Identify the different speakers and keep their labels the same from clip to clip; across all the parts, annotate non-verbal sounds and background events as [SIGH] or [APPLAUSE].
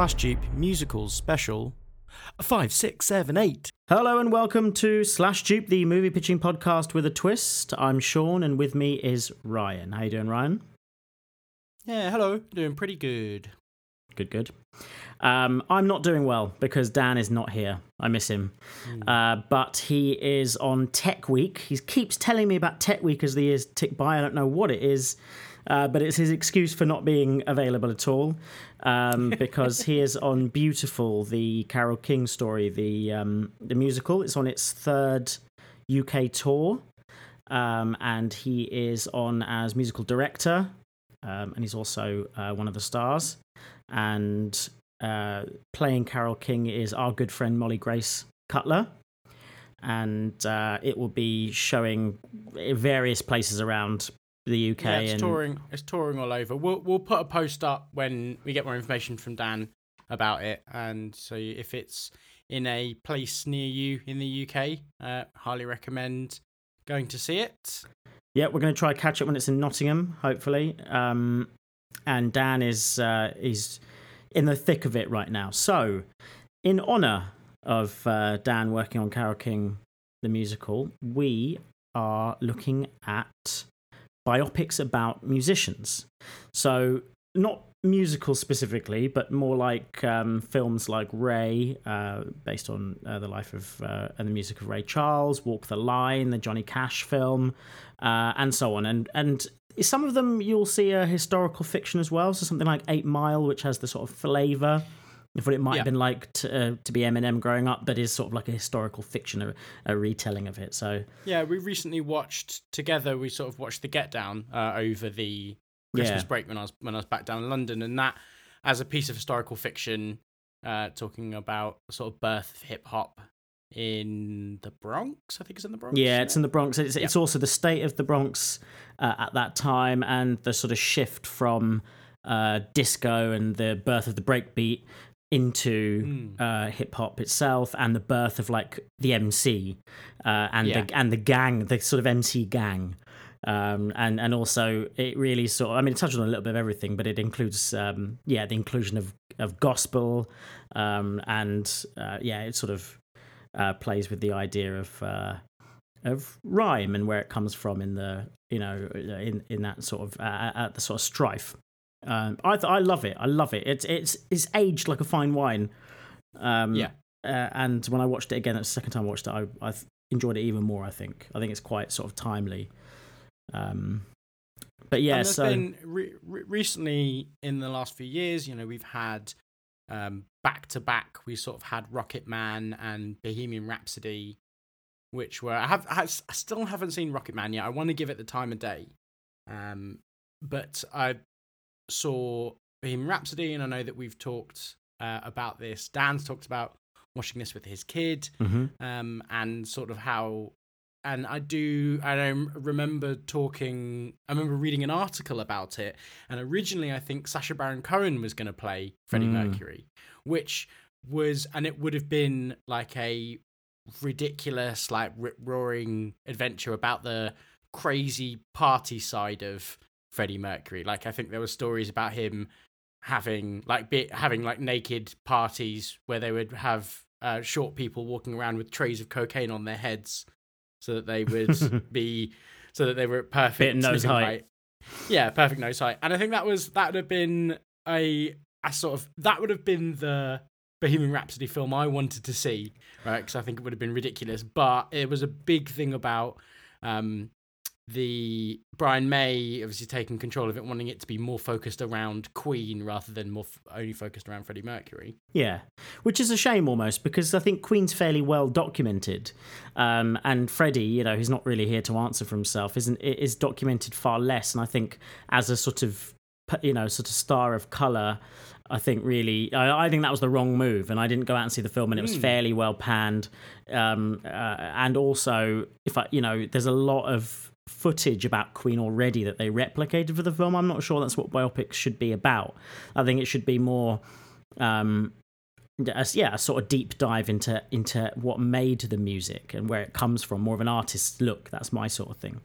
Speaker 1: slash Jeep Musicals Special 5678.
Speaker 2: Hello and welcome to Slash Dupe, the movie pitching podcast with a twist. I'm Sean and with me is Ryan. How you doing, Ryan?
Speaker 1: Yeah, hello. Doing pretty good.
Speaker 2: Good, good. Um, I'm not doing well because Dan is not here. I miss him. Uh, but he is on Tech Week. He keeps telling me about Tech Week as the years tick by. I don't know what it is, uh, but it's his excuse for not being available at all um, [LAUGHS] because he is on Beautiful, the Carole King story, the um, the musical. It's on its third UK tour, um, and he is on as musical director, um, and he's also uh, one of the stars. And uh, playing Carole King is our good friend Molly Grace Cutler. And uh, it will be showing in various places around the UK.
Speaker 1: Yeah, it's
Speaker 2: and
Speaker 1: touring. It's touring all over. We'll we'll put a post up when we get more information from Dan about it, and so if it's in a place near you in the UK, uh, highly recommend going to see it.
Speaker 2: Yeah, we're going to try catch it when it's in Nottingham, hopefully. Um, and Dan is uh, is in the thick of it right now. So, in honor of uh, Dan working on Carole King the musical, we are looking at biopics about musicians. So, not musical specifically, but more like um, films like Ray, uh, based on uh, the life of uh, and the music of Ray Charles, Walk the Line, the Johnny Cash film, uh, and so on. And and some of them you'll see a historical fiction as well. So something like Eight Mile, which has the sort of flavour of what it might
Speaker 1: Yeah.
Speaker 2: have been like to, uh, to be Eminem growing up, but is sort of like a historical fiction, a, a retelling of it. So
Speaker 1: Yeah, we recently watched together. We sort of watched the Get Down uh, over the Christmas
Speaker 2: Yeah.
Speaker 1: break when I was when I was back down in London, and that as a piece of historical fiction, uh, talking about sort of birth of hip hop in the Bronx. I think it's in the Bronx.
Speaker 2: Yeah, it's in the Bronx. It's, it's also the state of the Bronx uh, at that time and the sort of shift from uh, disco and the birth of the breakbeat into
Speaker 1: Hmm.
Speaker 2: uh, hip hop itself and the birth of like the MC uh, and
Speaker 1: Yeah.
Speaker 2: the and the gang, the sort of MC gang. Um, and and also it really sort of, I mean it touches on a little bit of everything, but it includes um, yeah the inclusion of of gospel um, and uh, yeah it sort of uh, plays with the idea of uh, of rhyme and where it comes from in the you know in in that sort of uh, at the sort of strife. Um, I th- I love it. I love it. It's it's it's aged like a fine wine. Um,
Speaker 1: Yeah.
Speaker 2: Uh, and when I watched it again, that's the second time I watched it, I I enjoyed it even more. I think I think it's quite sort of timely. Um, but yeah, so
Speaker 1: been re- re- recently in the last few years, you know, we've had um, back to back. We sort of had Rocket Man and Bohemian Rhapsody, which were I have I s- I still haven't seen Rocket Man yet. I want to give it the time of day, um, but I saw Bohemian Rhapsody, and I know that we've talked uh, about this. Dan's talked about watching this with his kid
Speaker 2: Mhm.
Speaker 1: um, and sort of how. And I do, I don't remember talking. I remember reading an article about it, and originally I think Sacha Baron Cohen was going to play Freddie
Speaker 2: Mm.
Speaker 1: Mercury, which was, and it would have been like a ridiculous, like rip roaring adventure about the crazy party side of Freddie Mercury. Like I think there were stories about him having like be, having like naked parties where they would have uh, short people walking around with trays of cocaine on their heads so that they would [LAUGHS] be so that they were at perfect
Speaker 2: Bit nose
Speaker 1: sniffing
Speaker 2: height.
Speaker 1: Yeah, perfect nose height. And I think that was that would have been a a sort of that would have been the Bohemian Rhapsody film I wanted to see, right? Because I think it would have been ridiculous. But it was a big thing about um, the Brian May obviously taking control of it, wanting it to be more focused around Queen rather than more f- only focused around Freddie Mercury.
Speaker 2: Yeah, which is a shame almost because I think Queen's fairly well documented, um, and Freddie, you know, he's not really here to answer for himself, isn't? It is documented far less, and I think as a sort of, you know, sort of star of color, I think really, I, I think that was the wrong move, and I didn't go out and see the film, and it was fairly well panned, um, uh, and also if I, you know, there's a lot of footage about Queen already that they replicated for the film. I'm not sure that's what biopics should be about. I think it should be more um a, yeah a sort of deep dive into into what made the music and where it comes from more of an artist's look that's my sort of thing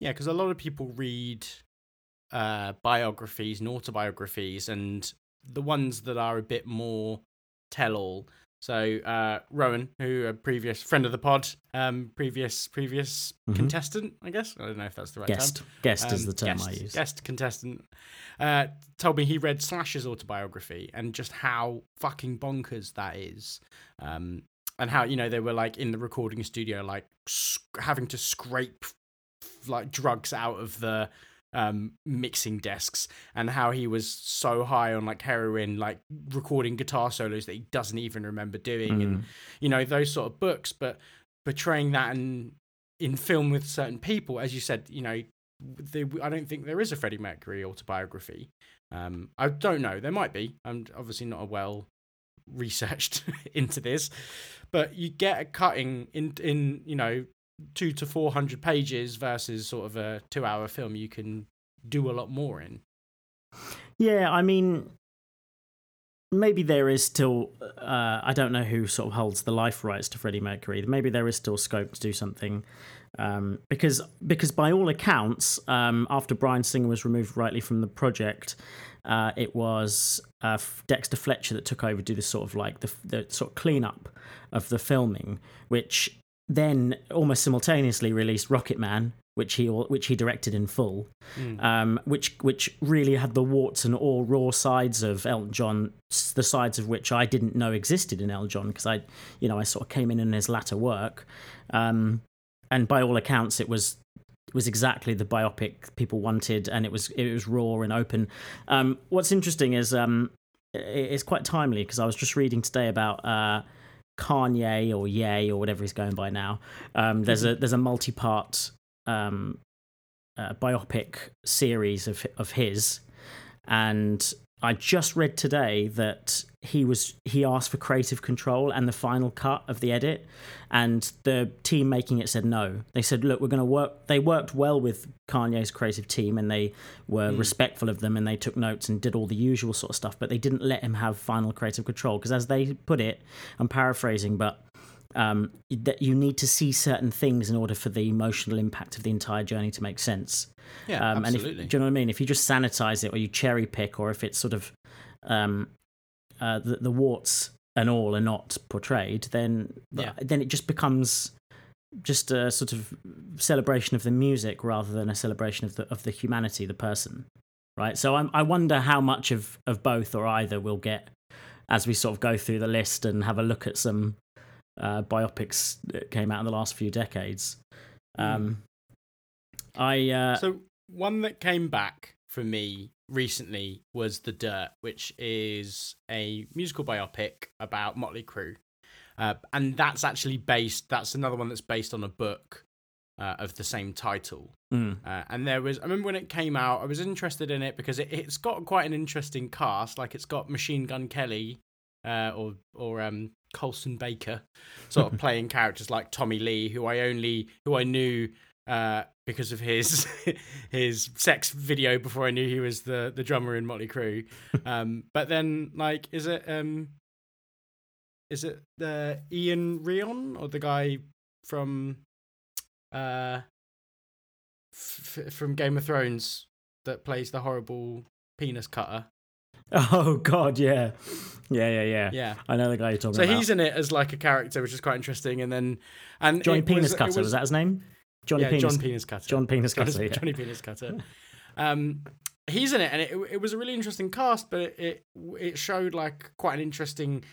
Speaker 1: Yeah, because a lot of people read uh, biographies and autobiographies, and the ones that are a bit more tell all. So uh, Rowan, who a previous friend of the pod, um, previous previous
Speaker 2: Mhm.
Speaker 1: contestant, I guess. I don't know if that's the right term.
Speaker 2: Guest. Guest is
Speaker 1: Um,
Speaker 2: the term
Speaker 1: guest,
Speaker 2: I use.
Speaker 1: Guest contestant uh, told me he read Slash's autobiography and just how fucking bonkers that is, um, and how you know they were like in the recording studio, like sc- having to scrape like drugs out of the um mixing desks and how he was so high on like heroin like recording guitar solos that he doesn't even remember doing and
Speaker 2: Mm.
Speaker 1: you know those sort of books. But portraying that in in film with certain people as you said you know they, i don't think there is a freddie mercury autobiography. Um i don't know. There might be. I'm obviously not a well researched [LAUGHS] into this. But you get a cutting in in you know two to four hundred pages versus sort of a two hour film you can do a lot more in
Speaker 2: Yeah, I mean, maybe there is still. Uh, I don't know who sort of holds the life rights to Freddie Mercury. Maybe there is still scope to do something, um, because because by all accounts, um, after Bryan Singer was removed rightly from the project, uh, it was uh, Dexter Fletcher that took over to do the sort of like the, the sort of cleanup of the filming, which then almost simultaneously released Rocket Man, which he which he directed in full, um, which which really had the warts and all raw sides of Elton John, the sides of which I didn't know existed in Elton John because I, you know, I sort of came in in his latter work, um, and by all accounts, it was it was exactly the biopic people wanted, and it was it was raw and open. Um, what's interesting is um, it's quite timely because I was just reading today about. Uh, Kanye or Ye or whatever he's going by now. Um, there's a there's a multi-part um, uh, biopic series of of his, and I just read today that he was he asked for creative control and the final cut of the edit, and the team making it said no. They said, "Look, we're going to work." They worked well with Kanye's creative team, and they were respectful of them, and they took notes and did all the usual sort of stuff. But they didn't let him have final creative control because, as they put it, I'm paraphrasing, but um, that you need to see certain things in order for the emotional impact of the entire journey to make sense.
Speaker 1: yeah
Speaker 2: Um, and if, do you know what I mean? If you just sanitize it or you cherry pick, or if it's sort of um, uh, the, the warts and all are not portrayed, then
Speaker 1: Yeah.
Speaker 2: then it just becomes just a sort of celebration of the music rather than a celebration of the of the humanity, the person, right? So I'm, I wonder how much of of both or either we'll get as we sort of go through the list and have a look at some uh, biopics that came out in the last few decades. Um, I uh,
Speaker 1: So one that came back for me recently was The Dirt, which is a musical biopic about Motley Crue. Uh, and that's actually based that's another one that's based on a book uh, of the same title.
Speaker 2: mm,
Speaker 1: Uh, and there was, I remember when it came out, I was interested in it because it, it's got quite an interesting cast. Like it's got Machine Gun Kelly, uh, or or um, Colson Baker, sort of [LAUGHS] playing characters like Tommy Lee, who I only who I knew uh, because of his [LAUGHS] his sex video before I knew he was the the drummer in Motley Crue. [LAUGHS] Um, but then, like, is it um, is it the Iwan Rheon or the guy from uh f- from Game of Thrones that plays the horrible penis cutter.
Speaker 2: Oh God, yeah, yeah, yeah, yeah.
Speaker 1: Yeah.
Speaker 2: I know the guy you're talking
Speaker 1: So
Speaker 2: about.
Speaker 1: So he's in it as like a character, which is quite interesting. And then and
Speaker 2: Johnny Penis
Speaker 1: was,
Speaker 2: Cutter. Was,
Speaker 1: was-
Speaker 2: that his name? Johnny
Speaker 1: yeah,
Speaker 2: Penis.
Speaker 1: John Penis Cutter.
Speaker 2: John Penis
Speaker 1: Johnny-
Speaker 2: Cutter. [LAUGHS] yeah.
Speaker 1: Johnny Penis Cutter. Um, he's in it, and it it was a really interesting cast, but it it, it showed like quite an interesting.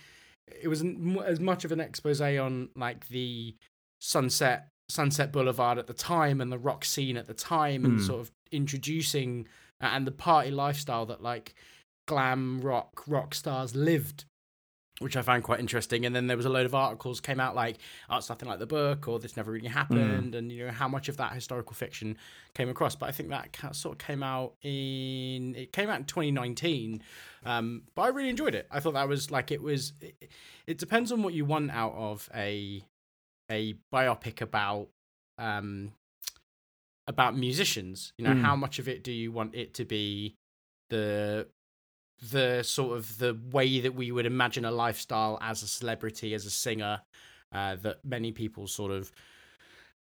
Speaker 1: It was as much of an expose on like the Sunset Sunset Boulevard at the time and the rock scene at the time, and
Speaker 2: Hmm.
Speaker 1: sort of introducing uh, and the party lifestyle that like glam rock rock stars lived which I found quite interesting. And then there was a load of articles came out like, "Oh, it's nothing like the book," or "This never really happened," and you know how much of that historical fiction came across. But I think that sort of came out in it came out in 2019. Um, but I really enjoyed it. I thought that was like it was. It, it depends on what you want out of a a biopic about um about musicians. You know,
Speaker 2: Mm.
Speaker 1: how much of it do you want it to be the the sort of the way that we would imagine a lifestyle as a celebrity, as a singer, uh, that many people sort of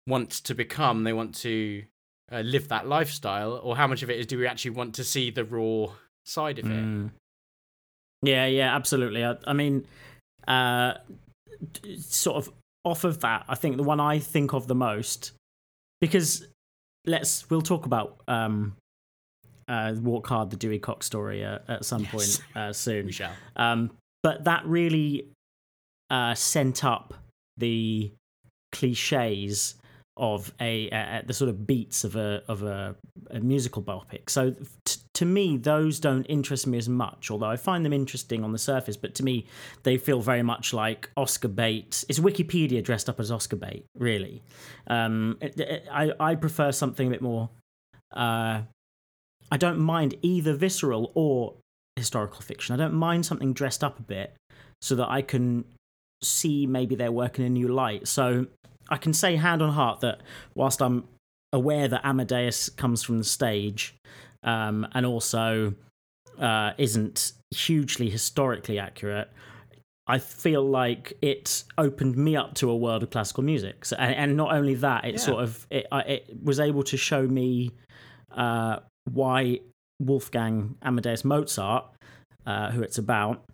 Speaker 1: want to become. They want to uh, live that lifestyle, or how much of it is do we actually want to see the raw side of it?
Speaker 2: Mm. Yeah, yeah, absolutely. I, I mean, uh, sort of off of that, I think the one I think of the most, because let's we'll talk about um, uh, Walk Hard, the Dewey Cox story uh, at some yes. point uh, soon.
Speaker 1: We shall.
Speaker 2: Um, but that really uh, sent up the cliches of a uh, the sort of beats of a of a, a musical biopic. So t- to me, those don't interest me as much. Although I find them interesting on the surface, but to me, they feel very much like Oscar bait. It's Wikipedia dressed up as Oscar bait, really. Um, it, it, I I prefer something a bit more. Uh, I don't mind either visceral or historical fiction. I don't mind something dressed up a bit so that I can see maybe their work in a new light. So I can say hand on heart that whilst I'm aware that Amadeus comes from the stage um, and also uh, isn't hugely historically accurate, I feel like it opened me up to a world of classical music. So, and, and not only that, it yeah. sort of it, it was able to show me uh, why Wolfgang Amadeus Mozart, uh, who it's about,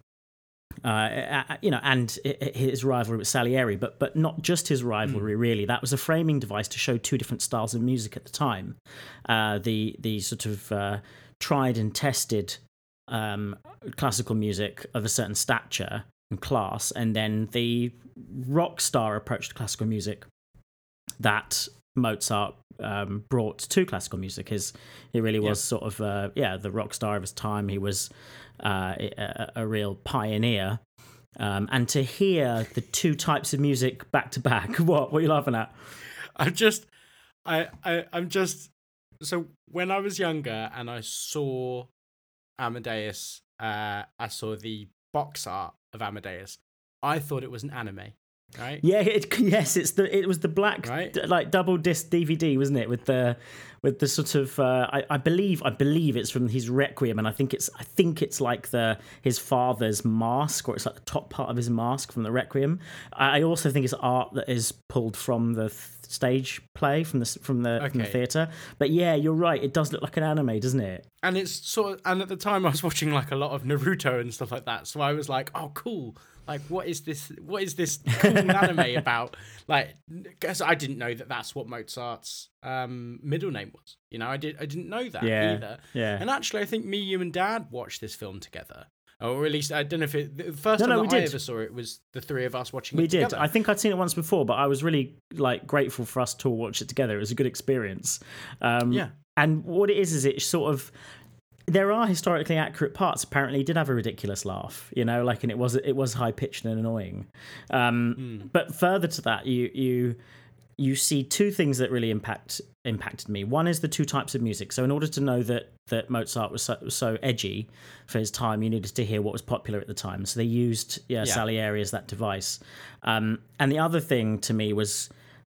Speaker 2: uh, you know, and his rivalry with Salieri, but but not just his rivalry. Mm. Really, that was a framing device to show two different styles of music at the time. Uh, the the sort of uh, tried and tested um, classical music of a certain stature and class, and then the rock star approach to classical music that Mozart um, brought to classical music. His he really was yeah. sort of uh, yeah the rock star of his time. He was uh, a, a, real pioneer. Um, and to hear the two types of music back to back, [LAUGHS] what what are you laughing at?
Speaker 1: I'm just, I, I I'm just so when I was younger and I saw Amadeus, uh, I saw the box art of Amadeus. I thought it was an anime right?
Speaker 2: Yeah, it, [LAUGHS] yes, it's the it was the black right? d- like double disc DVD, wasn't it? With the with the sort of uh, I, I believe I believe it's from his Requiem, and I think it's I think it's like the his father's mask, or it's like the top part of his mask from the Requiem. I also think it's art that is pulled from the th- stage play from the from the okay. from the theater. But yeah, you're right. It does look like an anime, doesn't it?
Speaker 1: And it's sort of, and at the time I was watching like a lot of Naruto and stuff like that, so I was like, oh, cool like what is this what is this cool [LAUGHS] anime about like because i didn't know that that's what mozart's um, middle name was you know i did i didn't know that
Speaker 2: yeah,
Speaker 1: either
Speaker 2: yeah
Speaker 1: and actually i think me you and dad watched this film together or at least I don't know if it the first no, time no, that I ever saw it was the three of us watching it.
Speaker 2: we
Speaker 1: did.
Speaker 2: I think I'd seen it once before, but I was really like grateful for us to watch it together. It was a good experience. Um,
Speaker 1: yeah.
Speaker 2: And what it is is it sort of there are historically accurate parts. Apparently, he did have a ridiculous laugh, you know, like, and it was it was high pitched and annoying. Um, mm. But further to that, you you you see two things that really impact impacted me. One is the two types of music. So, in order to know that that Mozart was so, was so edgy for his time, you needed to hear what was popular at the time. So they used yeah, yeah. Salieri as that device. Um, and the other thing to me was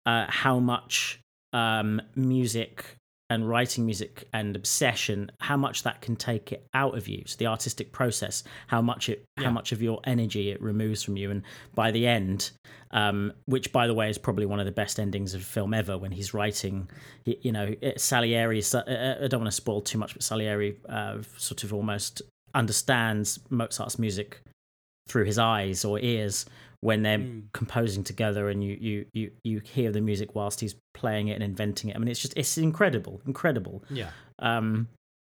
Speaker 2: uh, how much um, music and writing music and obsession how much that can take it out of you so the artistic process how much it yeah. how much of your energy it removes from you and by the end um, which by the way is probably one of the best endings of film ever when he's writing you know salieri uh, uh, i don't want to spoil too much but salieri uh, sort of almost understands mozart's music through his eyes or ears when they're mm. composing together and you, you you you hear the music whilst he's playing it and inventing it. I mean, it's just it's incredible, incredible.
Speaker 1: Yeah.
Speaker 2: Um,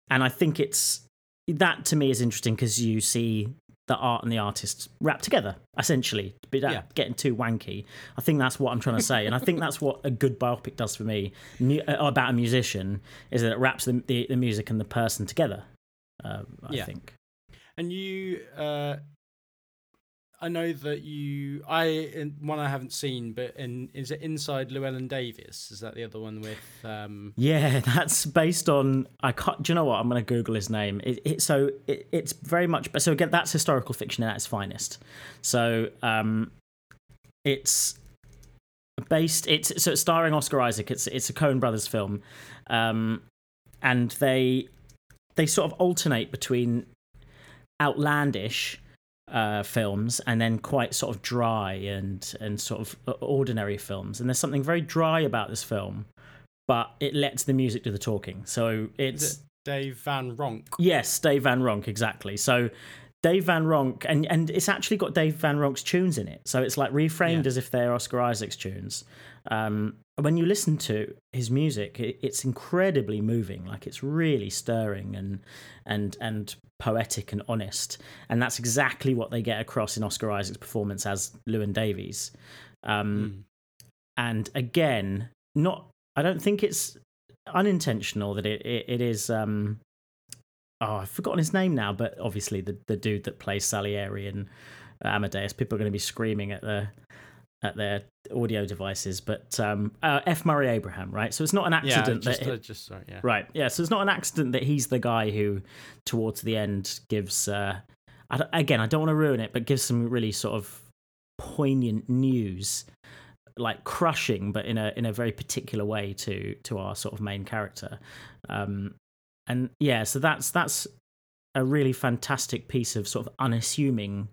Speaker 2: and I think it's that to me is interesting because you see the art and the artist wrapped together essentially yeah. getting too wanky i think that's what i'm trying to say and i think that's what a good biopic does for me uh, about a musician is that it wraps the, the, the music and the person together uh, i yeah. think
Speaker 1: and you uh, I know that you, I one I haven't seen, but in is it Inside Llewyn Davis? Is that the other one with? Um...
Speaker 2: Yeah, [LAUGHS] that's based on. I can't. Do you know what? I'm going to Google his name. It, it so it, it's very much. So again, that's historical fiction at its finest. So um, it's based. It's so it's starring Oscar Isaac. It's it's a Coen Brothers film, um, and they they sort of alternate between outlandish uh, films and then quite sort of dry and and sort of ordinary films. And there's something very dry about this film, but it lets the music do the talking. So it's
Speaker 1: it Dave Van Ronk.
Speaker 2: Yes, Dave Van Ronk, exactly. So Dave Van Ronk, and and it's actually got Dave Van Ronk's tunes in it, so it's like reframed
Speaker 1: Yeah.
Speaker 2: as if they're Oscar Isaac's tunes. Um, when you listen to his music, it, it's incredibly moving. Like it's really stirring and and and poetic and honest, and that's exactly what they get across in Oscar Isaac's performance as Llewyn Davis. Um,
Speaker 1: Mm.
Speaker 2: and again, not I don't think it's unintentional that it it, it is. Um, oh, I've forgotten his name now, but obviously the the dude that plays Salieri and Amadeus. People are going to be screaming at the at their audio devices, but um, uh, F. Murray Abraham, right? So it's not an
Speaker 1: Yeah,
Speaker 2: accident
Speaker 1: just,
Speaker 2: that
Speaker 1: uh, just sorry, yeah.
Speaker 2: Right. Yeah. So it's not an accident that he's the guy who, towards the end, gives. Uh, I again, I don't want to ruin it, but gives some really sort of poignant news, like crushing, but in a in a very particular way to to our sort of main character. Um, and yeah, so that's that's a really fantastic piece of sort of unassuming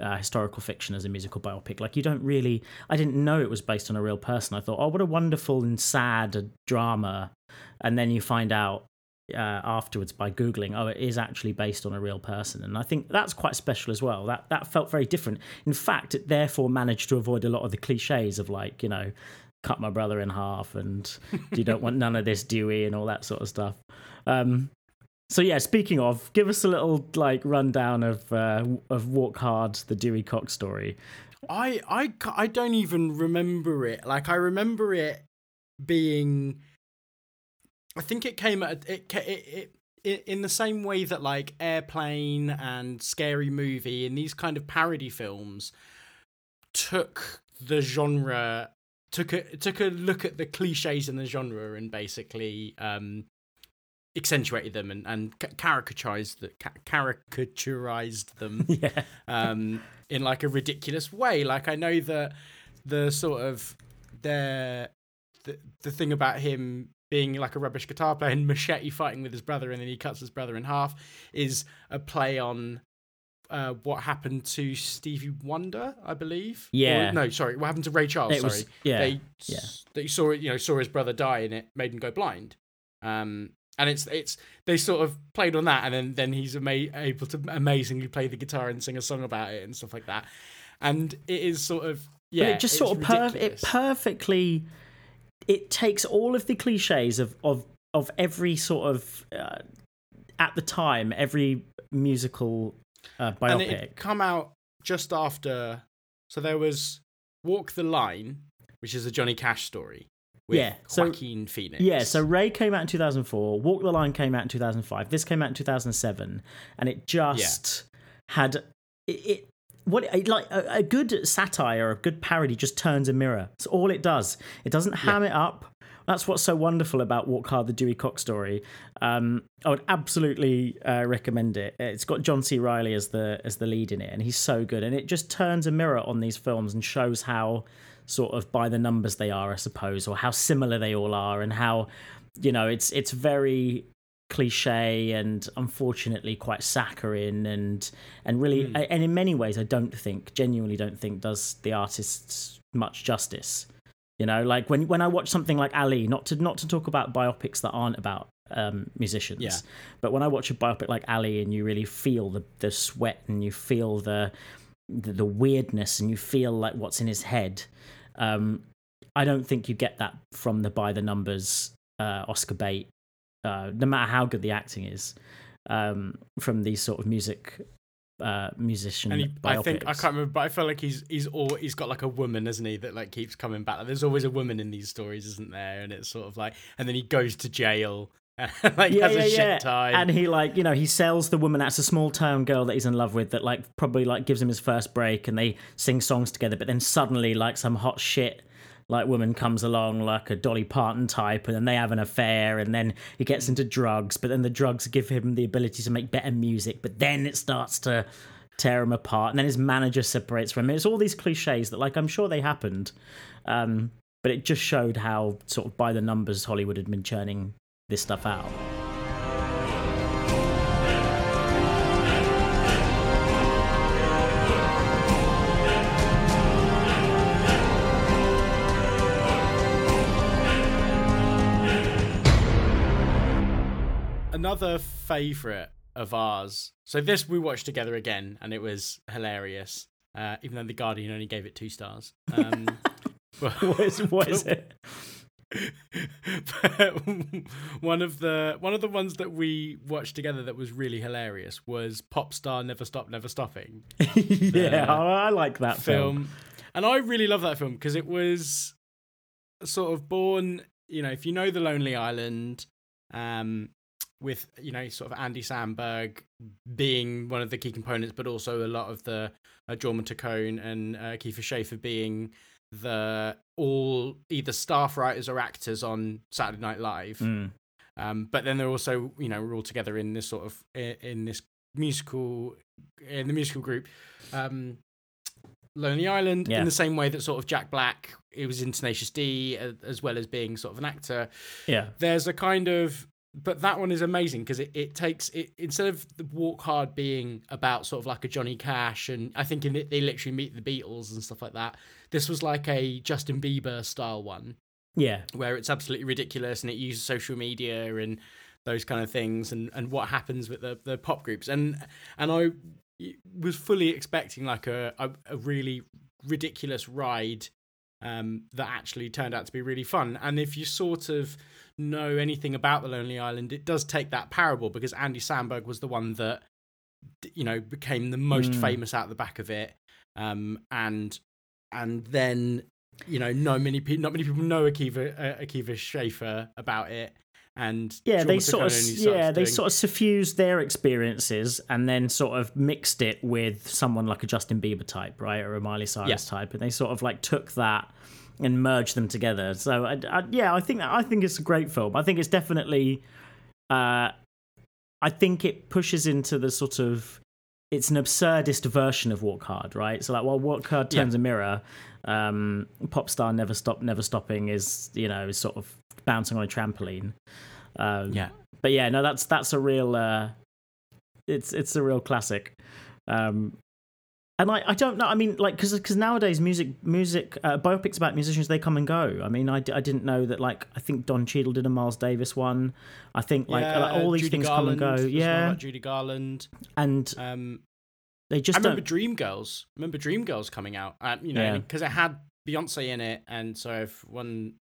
Speaker 2: uh, historical fiction as a musical biopic. Like you don't really, I didn't know it was based on a real person. I thought, oh, what a wonderful and sad drama, and then you find out uh, afterwards by googling, oh, it is actually based on a real person, and I think that's quite special as well. That that felt very different. In fact, it therefore managed to avoid a lot of the cliches of like you know. Cut my brother in half, and you don't want none of this Dewey and all that sort of stuff. Um, so yeah, speaking of, give us a little like rundown of uh, of Walk Hard, the Dewey Cox story.
Speaker 1: I, I, I don't even remember it. Like I remember it being. I think it came at it, it, it, in the same way that like Airplane and Scary Movie and these kind of parody films took the genre took a took a look at the cliches in the genre and basically um accentuated them and and ca- caricaturized the caricaturized them [LAUGHS]
Speaker 2: yeah,
Speaker 1: um, in like a ridiculous way. Like I know that the sort of the the, the thing about him being like a rubbish guitar player and [LAUGHS] machete fighting with his brother and then he cuts his brother in half is a play on uh, what happened to Stevie Wonder, I believe. Or-
Speaker 2: Yeah.
Speaker 1: no, sorry, what happened to Ray Charles?
Speaker 2: It was-
Speaker 1: sorry,
Speaker 2: yeah,
Speaker 1: They,
Speaker 2: yeah.
Speaker 1: They saw it, you know, saw his brother die and it made him go blind. Um, and it's it's they sort of played on that, and then then he's ama- able to amazingly play the guitar and sing a song about it and stuff like that. And it is sort of yeah,
Speaker 2: but it just sort of per- it perfectly. It takes all of the cliches of of of every sort of uh, at the time every musical uh,
Speaker 1: and
Speaker 2: biopic.
Speaker 1: it come out just after. So there was Walk the Line, which is a Johnny Cash story
Speaker 2: Yeah, so-
Speaker 1: Joaquin Phoenix.
Speaker 2: Yeah, so Ray came out in 2004, Walk the Line came out in 2005, this came out in 2007, and it just had it, it what it, like a, a good satire, a good parody just turns a mirror. It's all it does. It doesn't ham it up. That's what's so wonderful about Walk Hard, the Dewey Cox story. Um, I would absolutely uh, recommend it. It's got John C. Reilly as the as the lead in it, and he's so good. And it just turns a mirror on these films and shows how sort of by the numbers they are, I suppose, or how similar they all are, and how you know it's it's very cliche and unfortunately quite saccharine and and really
Speaker 1: Hmm.
Speaker 2: and in many ways I don't think genuinely don't think does the artists much justice. You know, like when when I watch something like Ali, not to not to talk about biopics that aren't about um, musicians,
Speaker 1: Yeah.
Speaker 2: but when I watch a biopic like Ali and you really feel the the sweat and you feel the the, the weirdness and you feel like what's in his head, um, I don't think you get that from the by the numbers uh, Oscar bait, uh, no matter how good the acting is, um, from these sort of music uh, musician
Speaker 1: And he, I think I can't remember, but I feel like he's he's all he's got like a woman, isn't he? That like keeps coming back. Like, there's always a woman in these stories, isn't there? And it's sort of like, and then he goes to jail, [LAUGHS] like
Speaker 2: yeah,
Speaker 1: has
Speaker 2: yeah,
Speaker 1: a shit
Speaker 2: yeah.
Speaker 1: time.
Speaker 2: And he like, you know, he sells the woman that's a small town girl that he's in love with that like probably like gives him his first break and they sing songs together, but then suddenly like some hot shit like woman comes along like a Dolly Parton type and then they have an affair and then he gets into drugs, but then the drugs give him the ability to make better music, but then it starts to tear him apart and then his manager separates from him. It's all these cliches that like I'm sure they happened. Um but it just showed how sort of by the numbers Hollywood had been churning this stuff out.
Speaker 1: Another favorite of ours. So this we watched together again, and it was hilarious. Uh, even though the Guardian only gave it two stars. Um, [LAUGHS]
Speaker 2: what is, what is [LAUGHS] it? [LAUGHS]
Speaker 1: but one of the one of the ones that we watched together that was really hilarious was Popstar Never Stop Never Stopping [LAUGHS]
Speaker 2: yeah, I like that film.
Speaker 1: film. And I really love that film because it was sort of born, you know, if you know The Lonely Island, um, with, you know, sort of Andy Samberg being one of the key components, but also a lot of the uh, Jorma Taccone and uh, Kiefer Schaffer being the all either staff writers or actors on Saturday Night Live.
Speaker 2: Mm.
Speaker 1: Um, but then they're also, you know, we're all together in this sort of in, in this musical in the musical group. Um, Lonely Island
Speaker 2: Yeah.
Speaker 1: in the same way that sort of Jack Black it was in Tenacious D as well as being sort of an actor.
Speaker 2: Yeah.
Speaker 1: There's a kind of but that one is amazing because it, it takes it instead of the Walk Hard being about sort of like a Johnny Cash and I think in it they literally meet the Beatles and stuff like that. This was like a Justin Bieber style one
Speaker 2: Yeah.
Speaker 1: where it's absolutely ridiculous and it uses social media and those kind of things and, and what happens with the, the pop groups and and I was fully expecting like a, a, a really ridiculous ride um, that actually turned out to be really fun and if you sort of know anything about the Lonely Island it does take that parable because Andy Samberg was the one that you know became the most
Speaker 2: Mm.
Speaker 1: famous out the back of it um, and and then you know, no many people, not many people know Akiva uh, Akiva Schaffer about it, and
Speaker 2: Yeah, they sort of yeah they
Speaker 1: doing-
Speaker 2: sort of suffused their experiences and then sort of mixed it with someone like a Justin Bieber type, right, or a Miley Cyrus
Speaker 1: Yeah.
Speaker 2: type, and they sort of like took that and merge them together. So I, I, yeah, I think that, I think it's a great film. I think it's definitely, uh, I think it pushes into the sort of it's an absurdist version of Walk Hard, right? So like, while Walk Hard
Speaker 1: Yeah.
Speaker 2: turns a mirror, um, pop star never stop, never stopping is you know is sort of bouncing on a trampoline. Um,
Speaker 1: yeah,
Speaker 2: but yeah, no, that's that's a real, uh, it's it's a real classic. Um, and I, I don't know. I mean, like, because nowadays music music uh, biopics about musicians they come and go. I mean, I, I didn't know that. Like, I think Don Cheadle did a Miles Davis one. I think like
Speaker 1: Yeah,
Speaker 2: uh, all these
Speaker 1: Judy
Speaker 2: things
Speaker 1: Garland,
Speaker 2: come and go. Yeah,
Speaker 1: Judy Garland.
Speaker 2: and
Speaker 1: Um,
Speaker 2: they just
Speaker 1: I remember. Dreamgirls. Remember Dreamgirls coming out. Um, you know,
Speaker 2: Yeah.
Speaker 1: because it had Beyonce in it, and so everyone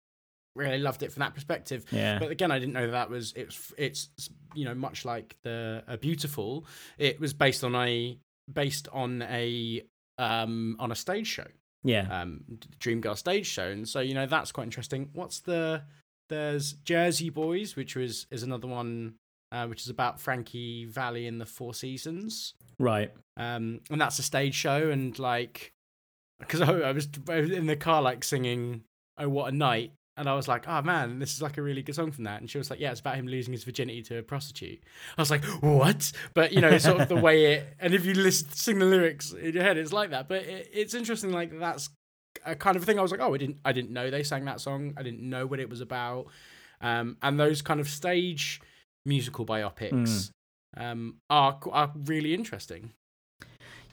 Speaker 1: really loved it from that perspective.
Speaker 2: Yeah,
Speaker 1: But again, I didn't know that was it's it's you know much like the uh, Beautiful. It was based on a based on a um on a stage show.
Speaker 2: yeah,
Speaker 1: um Dreamgirl stage show, and so you know that's quite interesting. What's the there's Jersey Boys, which was is another one, uh, which is about Frankie Valli in the Four Seasons,
Speaker 2: right.
Speaker 1: um, and that's a stage show, and like because I, I was I was in the car like singing "Oh What a Night." And I was like, oh man, this is like a really good song from that. And she was like, yeah, it's about him losing his virginity to a prostitute. I was like, what? But you know, sort of the way it, and if you listen, sing the lyrics in your head, it's like that. But it, it's interesting, like that's a kind of thing. I was like, oh, I didn't, I didn't know they sang that song. I didn't know what it was about. Um, and those kind of stage musical biopics um, are are really interesting.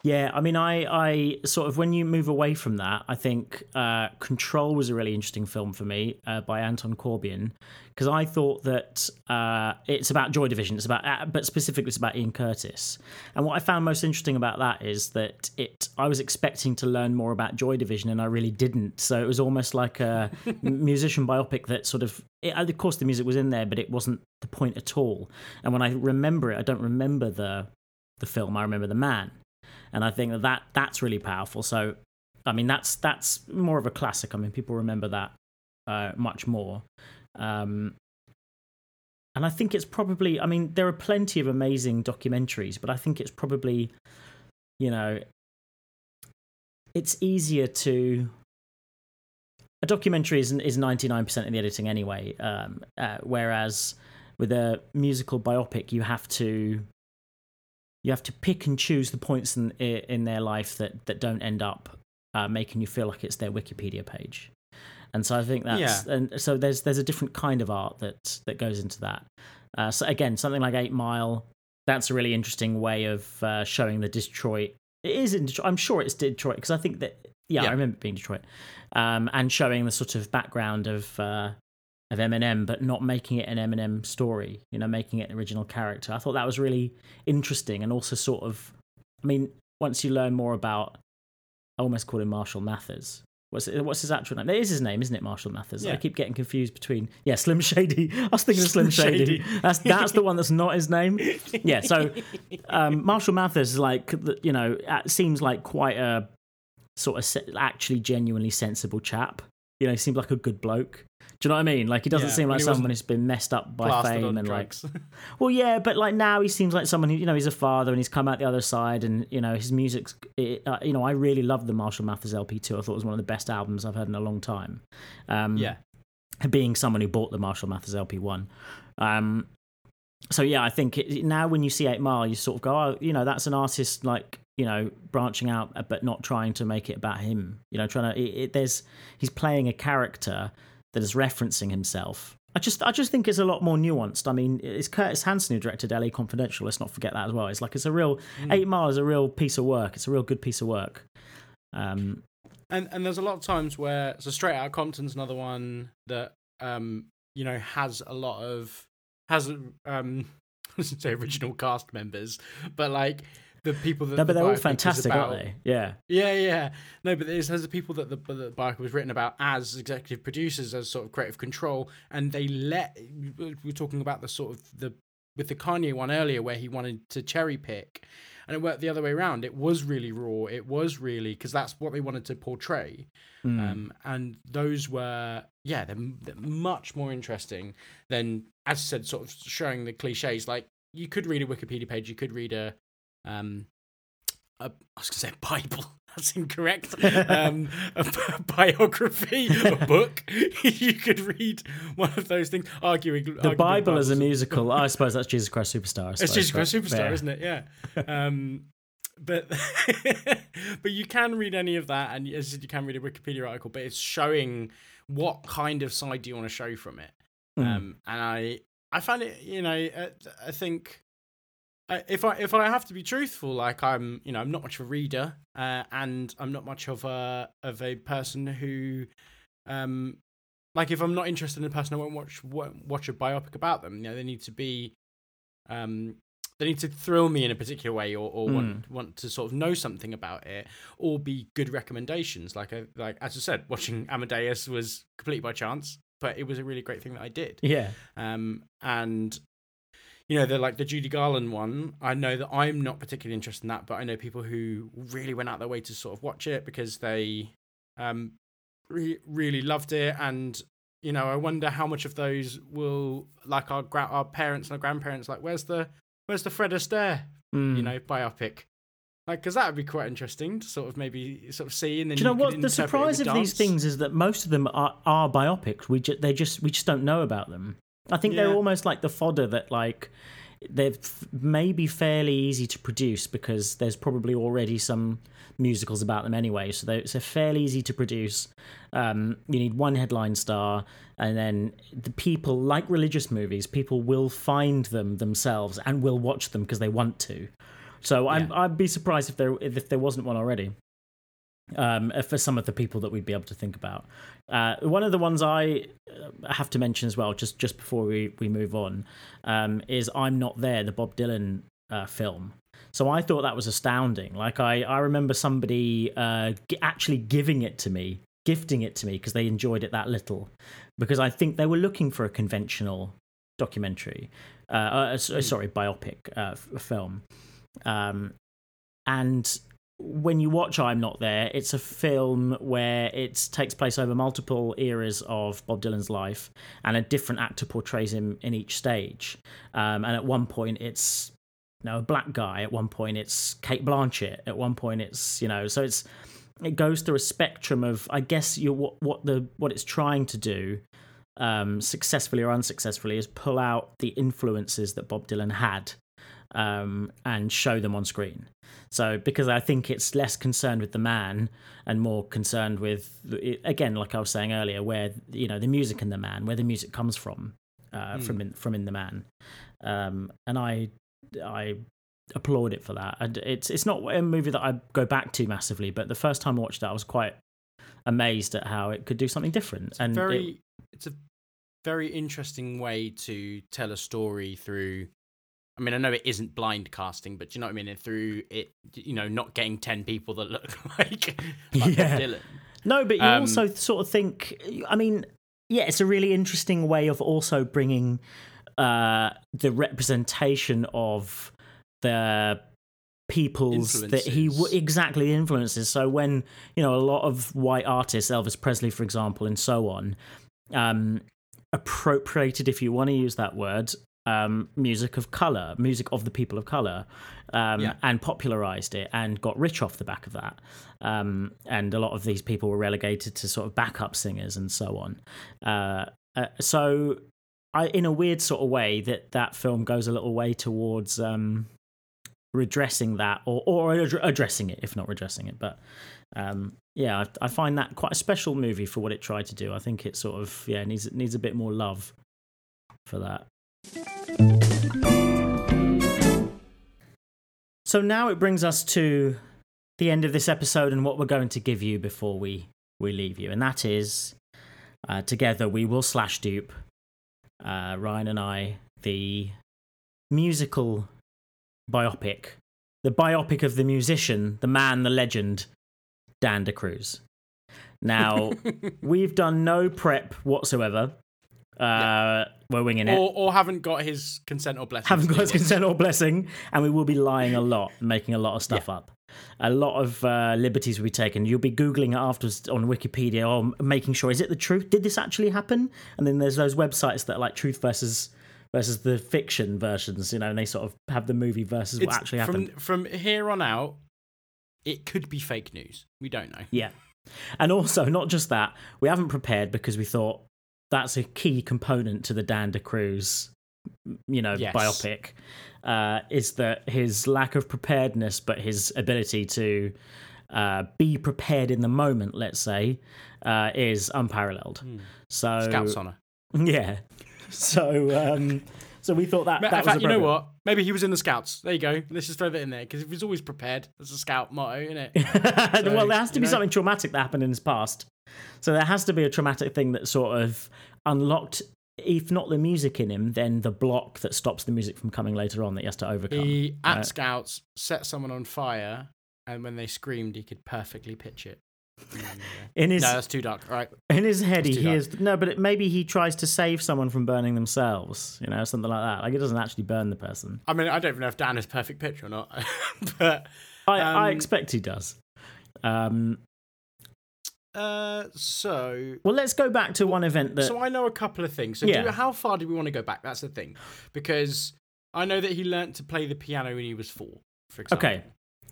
Speaker 2: Yeah, I mean, I, I sort of when you move away from that, I think uh, Control was a really interesting film for me uh, by Anton Corbijn because I thought that uh, it's about Joy Division, it's about, uh, but specifically it's about Ian Curtis. And what I found most interesting about that is that it, I was expecting to learn more about Joy Division, and I really didn't. So it was almost like a [LAUGHS] musician biopic that sort of, it, of course, the music was in there, but it wasn't the point at all. And when I remember it, I don't remember the the film. I remember the man and I think that, that that's really powerful. So, I mean, that's that's more of a classic. I mean, people remember that uh, much more. Um, and I think it's probably. I mean, there are plenty of amazing documentaries, but I think it's probably, you know, it's easier to. A documentary is is ninety nine percent of the editing anyway, um, uh, whereas with a musical biopic, you have to you have to pick and choose the points in in their life that that don't end up uh, making you feel like it's their Wikipedia page. And so I think that's and so there's there's a different kind of art that that goes into that. Uh, so again, something like Eight Mile, that's a really interesting way of uh, showing the Detroit. It is in Detroit. I'm sure it's Detroit because I think that yeah,
Speaker 1: Yeah.
Speaker 2: I remember it being Detroit, um, and showing the sort of background of uh, of Eminem, but not making it an Eminem story. You know, making it an original character. I thought that was really interesting, and also sort of, I mean, once you learn more about, I almost call him Marshall Mathers. What's what's his actual name? That is his name, isn't it, Marshall Mathers?
Speaker 1: Yeah.
Speaker 2: I keep getting confused between yeah, Slim Shady. [LAUGHS] I was thinking of Slim Shady.
Speaker 1: Shady.
Speaker 2: That's that's the one that's not his name. Yeah, so um, Marshall Mathers is like you know seems like quite a sort of se- actually genuinely sensible chap. You know, he seems like a good bloke. Do you know what I mean? Like he doesn't
Speaker 1: Yeah,
Speaker 2: seem like someone who's been messed up by fame and like
Speaker 1: drugs. [LAUGHS]
Speaker 2: well, yeah, but like now he seems like someone who, you know, he's a father and he's come out the other side, and you know, his music's, it, uh, you know, I really love the Marshall Mathers LP too. I thought it was one of the best albums I've heard in a long time. Um,
Speaker 1: yeah.
Speaker 2: being someone who bought the Marshall Mathers LP one. Um, so yeah, I think it, now when you see Eight Mile, you sort of go, oh, you know, that's an artist like you know branching out, uh, but not trying to make it about him. You know, trying to. It, it, there's he's playing a character that is referencing himself. I just, I just think it's a lot more nuanced. I mean, it's Curtis Hanson who directed LA Confidential. Let's not forget that as well. It's like it's a real Eight Mile is a real piece of work. It's a real good piece of work. Um,
Speaker 1: and and there's a lot of times where so straight out compton's another one that um you know has a lot of has um [LAUGHS] I was say original cast members but like the people that
Speaker 2: no, but
Speaker 1: the
Speaker 2: they're all fantastic,
Speaker 1: about,
Speaker 2: aren't they? Yeah.
Speaker 1: yeah yeah no but there's, there's the people that the, the biopic was written about as executive producers as sort of creative control and they let we we're talking about the sort of the with the Kanye one earlier where he wanted to cherry pick and it worked the other way around it was really raw it was really because that's what they wanted to portray
Speaker 2: Mm.
Speaker 1: um, and those were yeah they're, they're much more interesting than as I said sort of showing the cliches like you could read a wikipedia page you could read a um a, I was gonna say Bible. [LAUGHS] That's incorrect. [LAUGHS] Um, a biography, a [LAUGHS] book. you could read one of those things. Arguing
Speaker 2: the Bible as a musical. I suppose that's Jesus Christ Superstar. I
Speaker 1: It's
Speaker 2: suppose,
Speaker 1: Jesus Christ Superstar,
Speaker 2: yeah.
Speaker 1: isn't it? Yeah. Um, but but you can read any of that, and as you can read a Wikipedia article. But it's showing what kind of side do you want to show from it.
Speaker 2: Mm.
Speaker 1: Um, and I I find it, you know, uh, I think I- if I if I have to be truthful, like I'm, you know, I'm not much of a reader, uh, and I'm not much of a of a person who, um, like if I'm not interested in a person, I won't watch won't watch a biopic about them. You know, they need to be, um, they need to thrill me in a particular way, or, or want want to sort of know something about it, or be good recommendations. Like I like as I said, watching Amadeus was completely by chance, but it was a really great thing that I did.
Speaker 2: Yeah.
Speaker 1: Um, and you know, the like the Judy Garland one. I know that I'm not particularly interested in that, but I know people who really went out their way to sort of watch it because they um re- really loved it. And you know, I wonder how much of those will like our gra- our parents and our grandparents like, where's the where's the Fred Astaire,
Speaker 2: Mm.
Speaker 1: you know, biopic. Like, because that would be quite interesting to sort of maybe sort of see. And then
Speaker 2: Do you know
Speaker 1: could
Speaker 2: what the surprise of these things is that most of them are, are biopics. We just they just we just don't know about them. I think they're almost like the fodder that like they're f- maybe fairly easy to produce because there's probably already some musicals about them anyway. So they're, so fairly easy to produce. Um, you need one headline star, and then the people like religious movies. People will find them themselves and will watch them because they want to. So I'm, I'd be surprised if there if there wasn't one already um, for some of the people that we'd be able to think about. Uh, one of the ones I uh, have to mention as well, just just before we, we move on, um, is "I'm Not There," the Bob Dylan uh, film. So I thought that was astounding. Like I, I remember somebody uh, g- actually giving it to me, gifting it to me because they enjoyed it that little. Because I think they were looking for a conventional documentary, uh, uh, sorry, biopic uh, f- film. Um, and when you watch I'm Not There, it's a film where it takes place over multiple eras of Bob Dylan's life, and a different actor portrays him in each stage. Um, and at one point, it's you know, a black guy. At one point, it's Cate Blanchett. At one point, it's you know, so it's it goes through a spectrum of, I guess, you what what the what it's trying to do, um, successfully or unsuccessfully, is pull out the influences that Bob Dylan had, um, and show them on screen. So because I think it's less concerned with the man and more concerned with again, like I was saying earlier, where you know the music and the man, where the music comes from, uh, from in, from in the man, um, and I I applaud it for that. And it's it's not a movie that I go back to massively, but the first time I watched it, I was quite amazed at how it could do something different. and
Speaker 1: very
Speaker 2: it-
Speaker 1: it's a very interesting way to tell a story through. I mean, I know it isn't blind casting, but do you know what I mean? Through it, you know, not getting ten people that look [LAUGHS] like, like
Speaker 2: Yeah.
Speaker 1: Dylan.
Speaker 2: No, but you
Speaker 1: Um,
Speaker 2: also sort of think. I mean, yeah, it's a really interesting way of also bringing uh, the representation of the peoples that he w- exactly influences. So when you know a lot of white artists, Elvis Presley, for example, and so on, um, appropriated, if you want to use that word, um, music of color, music of the people of color, um,
Speaker 1: Yeah.
Speaker 2: and popularized it and got rich off the back of that. Um, and a lot of these people were relegated to sort of backup singers and so on. Uh, uh, so, I, in a weird sort of way, that that film goes a little way towards um, redressing that or or ad- addressing it, if not redressing it. But um, yeah, I, I find that quite a special movie for what it tried to do. I think it sort of yeah needs needs a bit more love for that. So now it brings us to the end of this episode and what we're going to give you before we we leave you, and that is uh, together we will slash dupe uh, Ryan and I the musical biopic, the biopic of the musician, the man, the legend, Dan DeCruz. Now [LAUGHS] we've done no prep whatsoever. Uh, We're winging it.
Speaker 1: or or haven't got his consent or blessing.
Speaker 2: haven't got his [LAUGHS] consent or blessing, and we will be lying a lot, making a lot of stuff up. A lot of uh, liberties will be taken. You'll be googling it afterwards on Wikipedia or making sure is it the truth? Did this actually happen? And then there's those websites that are like truth versus versus the fiction versions, you know, and they sort of have the movie versus what
Speaker 1: It's-
Speaker 2: actually
Speaker 1: from
Speaker 2: happened.
Speaker 1: from here on out, it could be fake news. We don't know.
Speaker 2: Yeah. And also, not just that, we haven't prepared because we thought that's a key component to the Dan DeCruz, you know,
Speaker 1: Yes.
Speaker 2: biopic, uh, is that his lack of preparedness, but his ability to uh, be prepared in the moment, let's say, uh, is unparalleled. So,
Speaker 1: Scouts honor. [LAUGHS]
Speaker 2: yeah. So, um, so we thought that, that
Speaker 1: In
Speaker 2: was
Speaker 1: fact, you know what? Maybe he was in the scouts. There you go. Let's just throw that in there because if he's always prepared, that's a scout motto, isn't it? [LAUGHS]
Speaker 2: well, there has to be
Speaker 1: know.
Speaker 2: something traumatic that happened in his past. So there has to be a traumatic thing that sort of unlocked, if not the music in him, then the block that stops the music from coming later on that he has to overcome.
Speaker 1: He at
Speaker 2: Right.
Speaker 1: scouts set someone on fire, and when they screamed, he could perfectly pitch it. [LAUGHS]
Speaker 2: In his
Speaker 1: no, that's too dark. All right.
Speaker 2: in his head, he hears no, but it, maybe he tries to save someone from burning themselves. You know, something like that. Like it doesn't actually burn the person.
Speaker 1: I mean, I don't even know if Dan is perfect pitch or not, [LAUGHS] but
Speaker 2: I, I
Speaker 1: Um,
Speaker 2: expect he does. Um,
Speaker 1: uh, so
Speaker 2: well, let's go back to one event that.
Speaker 1: so I know a couple of things. So
Speaker 2: Yeah.
Speaker 1: do, how far do we want to go back? That's the thing, because I know that he learnt to play the piano when he was four. For example.
Speaker 2: Okay.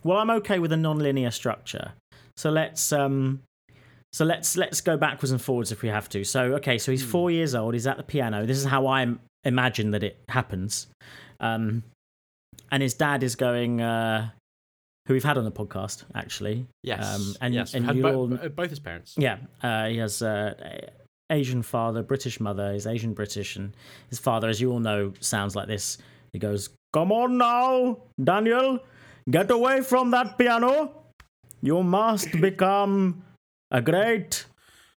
Speaker 2: Well, I'm okay with a non-linear structure. So let's um so let's let's go backwards and forwards if we have to. So okay, so he's 4 years old, he's at the piano. This is how I imagine that it happens. Um and his dad is going uh who we've had on the podcast actually.
Speaker 1: Yes.
Speaker 2: Um, and-
Speaker 1: yes.
Speaker 2: and you
Speaker 1: bo-
Speaker 2: all-
Speaker 1: uh, both his parents.
Speaker 2: Yeah, uh, he has uh, a Asian father, British mother. He's Asian British, and his father, as you all know, sounds like this. He goes, "Come on now, Daniel, get away from that piano. You must become a great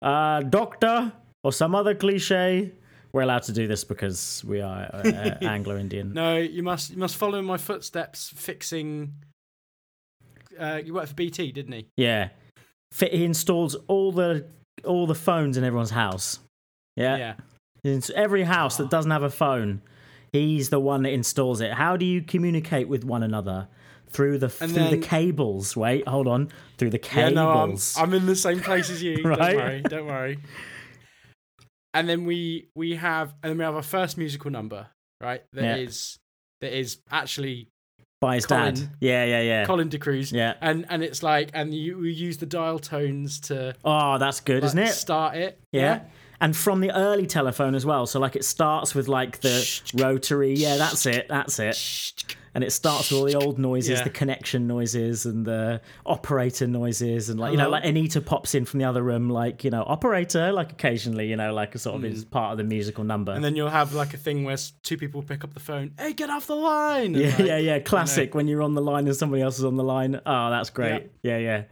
Speaker 2: uh, doctor or some other cliche." We're allowed to do this because we are uh, [LAUGHS] Anglo-Indian.
Speaker 1: No, you must you must follow in my footsteps, fixing. Uh, you worked for BT, didn't he?
Speaker 2: Yeah, he installs all the all the phones in everyone's house. Yeah,
Speaker 1: Yeah.
Speaker 2: In every house that doesn't have a phone, he's the one that installs it. How do you communicate with one another? Through the
Speaker 1: And
Speaker 2: through
Speaker 1: then-
Speaker 2: the cables. Wait, hold on. Through the
Speaker 1: Yeah,
Speaker 2: cables.
Speaker 1: no, I'm, I'm in the same place as you. [LAUGHS]
Speaker 2: Right.
Speaker 1: Don't worry, don't worry. And then we we have and then we have our first musical number, right? That is
Speaker 2: Yeah.
Speaker 1: that is actually
Speaker 2: By his dad. Yeah, yeah, yeah.
Speaker 1: Colin DeCruz.
Speaker 2: Yeah.
Speaker 1: And and it's like and you we use the dial tones to
Speaker 2: Oh, that's good,
Speaker 1: like,
Speaker 2: isn't it?
Speaker 1: start it.
Speaker 2: Yeah. And from the early telephone as well. So like it starts with like the rotary. Yeah, that's it. That's it. And it starts with all the old noises,
Speaker 1: Yeah.
Speaker 2: the connection noises and the operator noises and like you know,
Speaker 1: uh-huh.
Speaker 2: like Anita pops in from the other room, like, you know, operator, like occasionally, you know, like a sort of is mm. part of the musical number.
Speaker 1: And then you'll have like a thing where two people pick up the phone. Hey, get off the line!
Speaker 2: Yeah,
Speaker 1: like,
Speaker 2: yeah, yeah. Classic when you're on the line and somebody else is on the line. Oh, that's great. Yeah, yeah.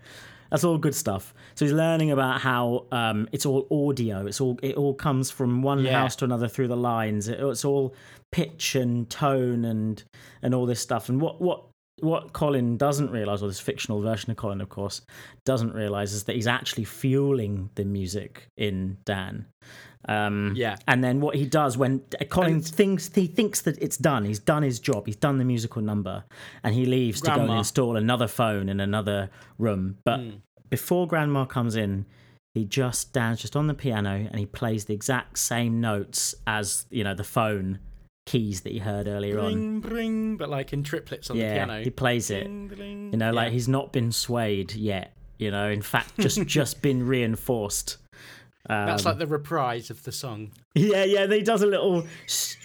Speaker 2: That's all good stuff. So he's learning about how um, it's all audio. It's all it all comes from one
Speaker 1: Yeah.
Speaker 2: house to another through the lines. It- it's all pitch and tone and and all this stuff. And what what what Colin doesn't realize, or this fictional version of Colin, of course, doesn't realize is that he's actually fueling the music in Dan. Um,
Speaker 1: Yeah.
Speaker 2: and then what he does when Colin thinks he thinks that it's done, he's done his job, he's done the musical number, and he leaves to go and install another phone in another room. But
Speaker 1: Hmm.
Speaker 2: before Grandma comes in, he just stands just on the piano and he plays the exact same notes as you know the phone keys that he heard earlier on.
Speaker 1: Bring, bring, but like in triplets on
Speaker 2: Yeah,
Speaker 1: the piano.
Speaker 2: he plays it.
Speaker 1: Ding.
Speaker 2: You know, like
Speaker 1: Yeah.
Speaker 2: he's not been swayed yet. You know, in fact, just [LAUGHS] just been reinforced. Um,
Speaker 1: That's like the reprise of the song.
Speaker 2: Yeah, yeah, and he does a little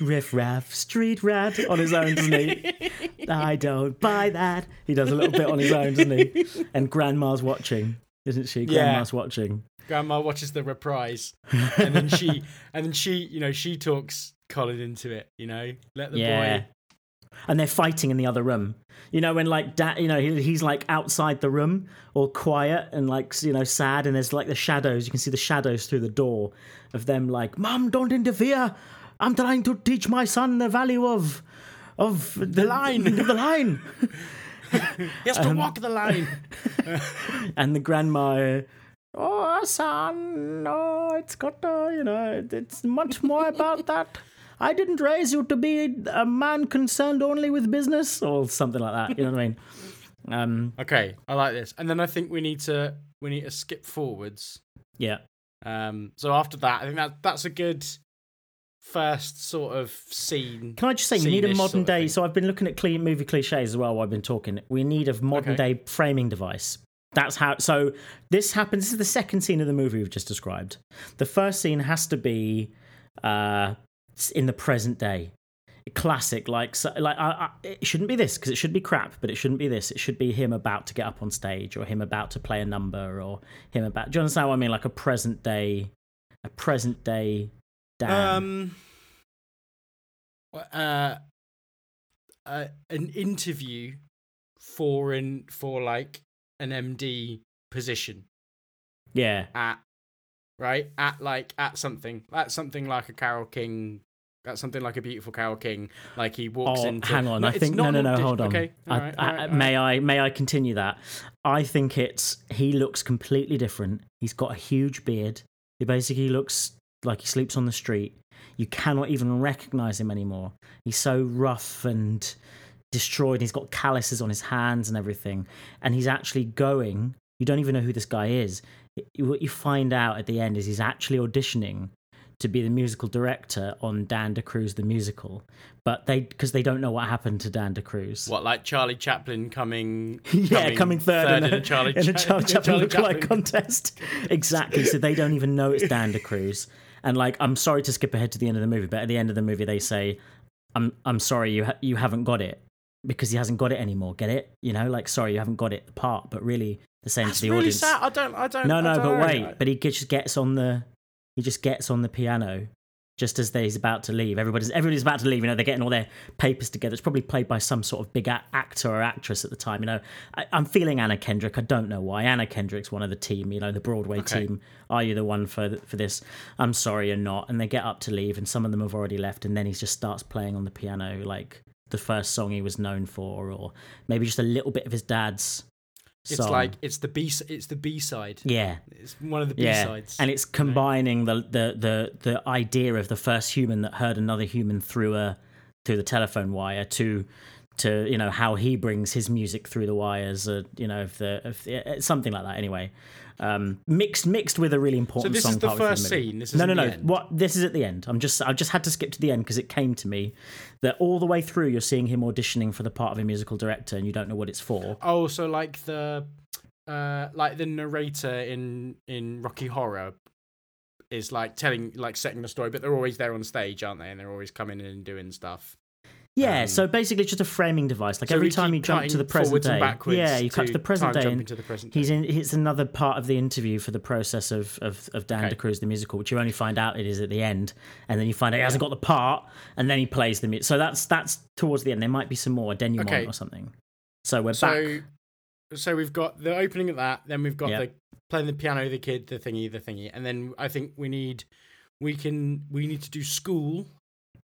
Speaker 2: riff raff street rat on his own, doesn't he? [LAUGHS] I don't buy that. He does a little bit on his own, doesn't he? And Grandma's watching, isn't she?
Speaker 1: Yeah.
Speaker 2: Grandma's watching.
Speaker 1: Grandma watches the reprise, and then she, [LAUGHS] and then she, you know, she talks Colin into it. You know, let the
Speaker 2: yeah.
Speaker 1: boy.
Speaker 2: And they're fighting in the other room. You know, when like dad, you know, he, he's like outside the room, all quiet and like you know sad, and there's like the shadows. You can see the shadows through the door of them. Like, Mum, don't interfere. I'm trying to teach my son the value of of the,
Speaker 1: line.
Speaker 2: the line.
Speaker 1: He has to
Speaker 2: Um,
Speaker 1: walk the line. [LAUGHS]
Speaker 2: and the grandma oh son no it's got to you know it's much more about that i didn't raise you to be a man concerned only with business or something like that you know what i mean [LAUGHS] um
Speaker 1: okay, I like this. And then I think we need to we need to skip forwards.
Speaker 2: yeah
Speaker 1: Um, so after that, I think that that's a good first sort of scene.
Speaker 2: can i just say you need a modern
Speaker 1: sort of
Speaker 2: day
Speaker 1: thing.
Speaker 2: so i've been looking at clean movie cliches as well while i've been talking we need a modern
Speaker 1: Okay.
Speaker 2: day framing device that's how so this happens this is the second scene of the movie we've just described the first scene has to be uh in the present day. Classic like so, like I, I, it shouldn't be this because it should be crap but it shouldn't be this. It should be him about to get up on stage or him about to play a number or him about do you understand what i mean? Like a present day a present day Dan.
Speaker 1: Um, uh, uh, an interview for an for like an MD position.
Speaker 2: Yeah.
Speaker 1: At right at like at something at something like a Carole King. At something like a beautiful Carole King, like he walks
Speaker 2: Oh,
Speaker 1: into.
Speaker 2: hang on.
Speaker 1: No,
Speaker 2: I think no, no, no. Hold on.
Speaker 1: Okay,
Speaker 2: I,
Speaker 1: alright,
Speaker 2: I-
Speaker 1: alright,
Speaker 2: may I may I continue that? I think it's he looks completely different. He's got a huge beard. He basically looks like he sleeps on the street. You cannot even recognize him anymore. He's so rough and destroyed. He's got calluses on his hands and everything. And he's actually going. You don't even know who this guy is. What you find out at the end is he's actually auditioning to be the musical director on Dan De DeCruz the musical, but they because they don't know what happened to Dan DeCruz.
Speaker 1: What like Charlie Chaplin coming? [LAUGHS]
Speaker 2: Yeah, coming, third, in,
Speaker 1: a Charlie,
Speaker 2: in a Charlie Chaplin
Speaker 1: Charlie
Speaker 2: lookalike contest. [LAUGHS] exactly. So they don't even know it's Dan DeCruz. And like, I'm sorry to skip ahead to the end of the movie, but at the end of the movie, they say, "I'm I'm sorry you ha- you haven't got it because he hasn't got it anymore. Get it? You know, like sorry you haven't got it the part, but really the same
Speaker 1: That's
Speaker 2: to the
Speaker 1: really
Speaker 2: audience.
Speaker 1: sad. I don't. I don't.
Speaker 2: No, no,
Speaker 1: don't
Speaker 2: but
Speaker 1: know.
Speaker 2: wait. But he just gets on the he just gets on the piano just as he's about to leave. Everybody's everybody's about to leave. You know, they're getting all their papers together. It's probably played by some sort of big actor or actress at the time. You know, I, I'm feeling Anna Kendrick. I don't know why. Anna Kendrick's one of the team. You know, the Broadway
Speaker 1: Okay.
Speaker 2: team. Are you the one for for this? I'm sorry, you're not. And they get up to leave, and some of them have already left. And then he just starts playing on the piano like the first song he was known for, or maybe just a little bit of his dad's.
Speaker 1: It's
Speaker 2: song.
Speaker 1: like it's the B. It's the B side.
Speaker 2: yeah,
Speaker 1: It's one of the B
Speaker 2: yeah,
Speaker 1: sides.
Speaker 2: and it's combining the, the the the idea of the first human that heard another human through a through the telephone wire to to you know how he brings his music through the wires, uh, you know, if the if the, something like that. Anyway, um, mixed mixed with a really important.
Speaker 1: so this
Speaker 2: song.
Speaker 1: is the first
Speaker 2: movie.
Speaker 1: scene. This is
Speaker 2: No, no, no.
Speaker 1: The.
Speaker 2: What this is at the end. I'm just I just had to skip to the end because it came to me that all the way through you're seeing him auditioning for the part of a musical director and you don't know what it's for.
Speaker 1: Oh, so like the, uh, like the narrator in in Rocky Horror is like telling, like setting the story, but they're always there on stage, aren't they? And they're always coming in and doing stuff.
Speaker 2: Yeah,
Speaker 1: Um,
Speaker 2: so basically it's just a framing device. Like
Speaker 1: So
Speaker 2: every time you jump to the present day, yeah, you cut to the present day, and
Speaker 1: the present.
Speaker 2: he's in. It's another part of the interview for the process of of, of Dan
Speaker 1: Okay.
Speaker 2: DeCruz the musical, which you only find out it is at the end, and then you find out he hasn't got the part, and then he plays the music. So that's that's towards the end. There might be some more denouement
Speaker 1: Okay.
Speaker 2: or something. So we're back.
Speaker 1: So so we've got the opening of that, then we've got
Speaker 2: Yep.
Speaker 1: the playing the piano, the kid, the thingy, the thingy, and then I think we need we can we need to do school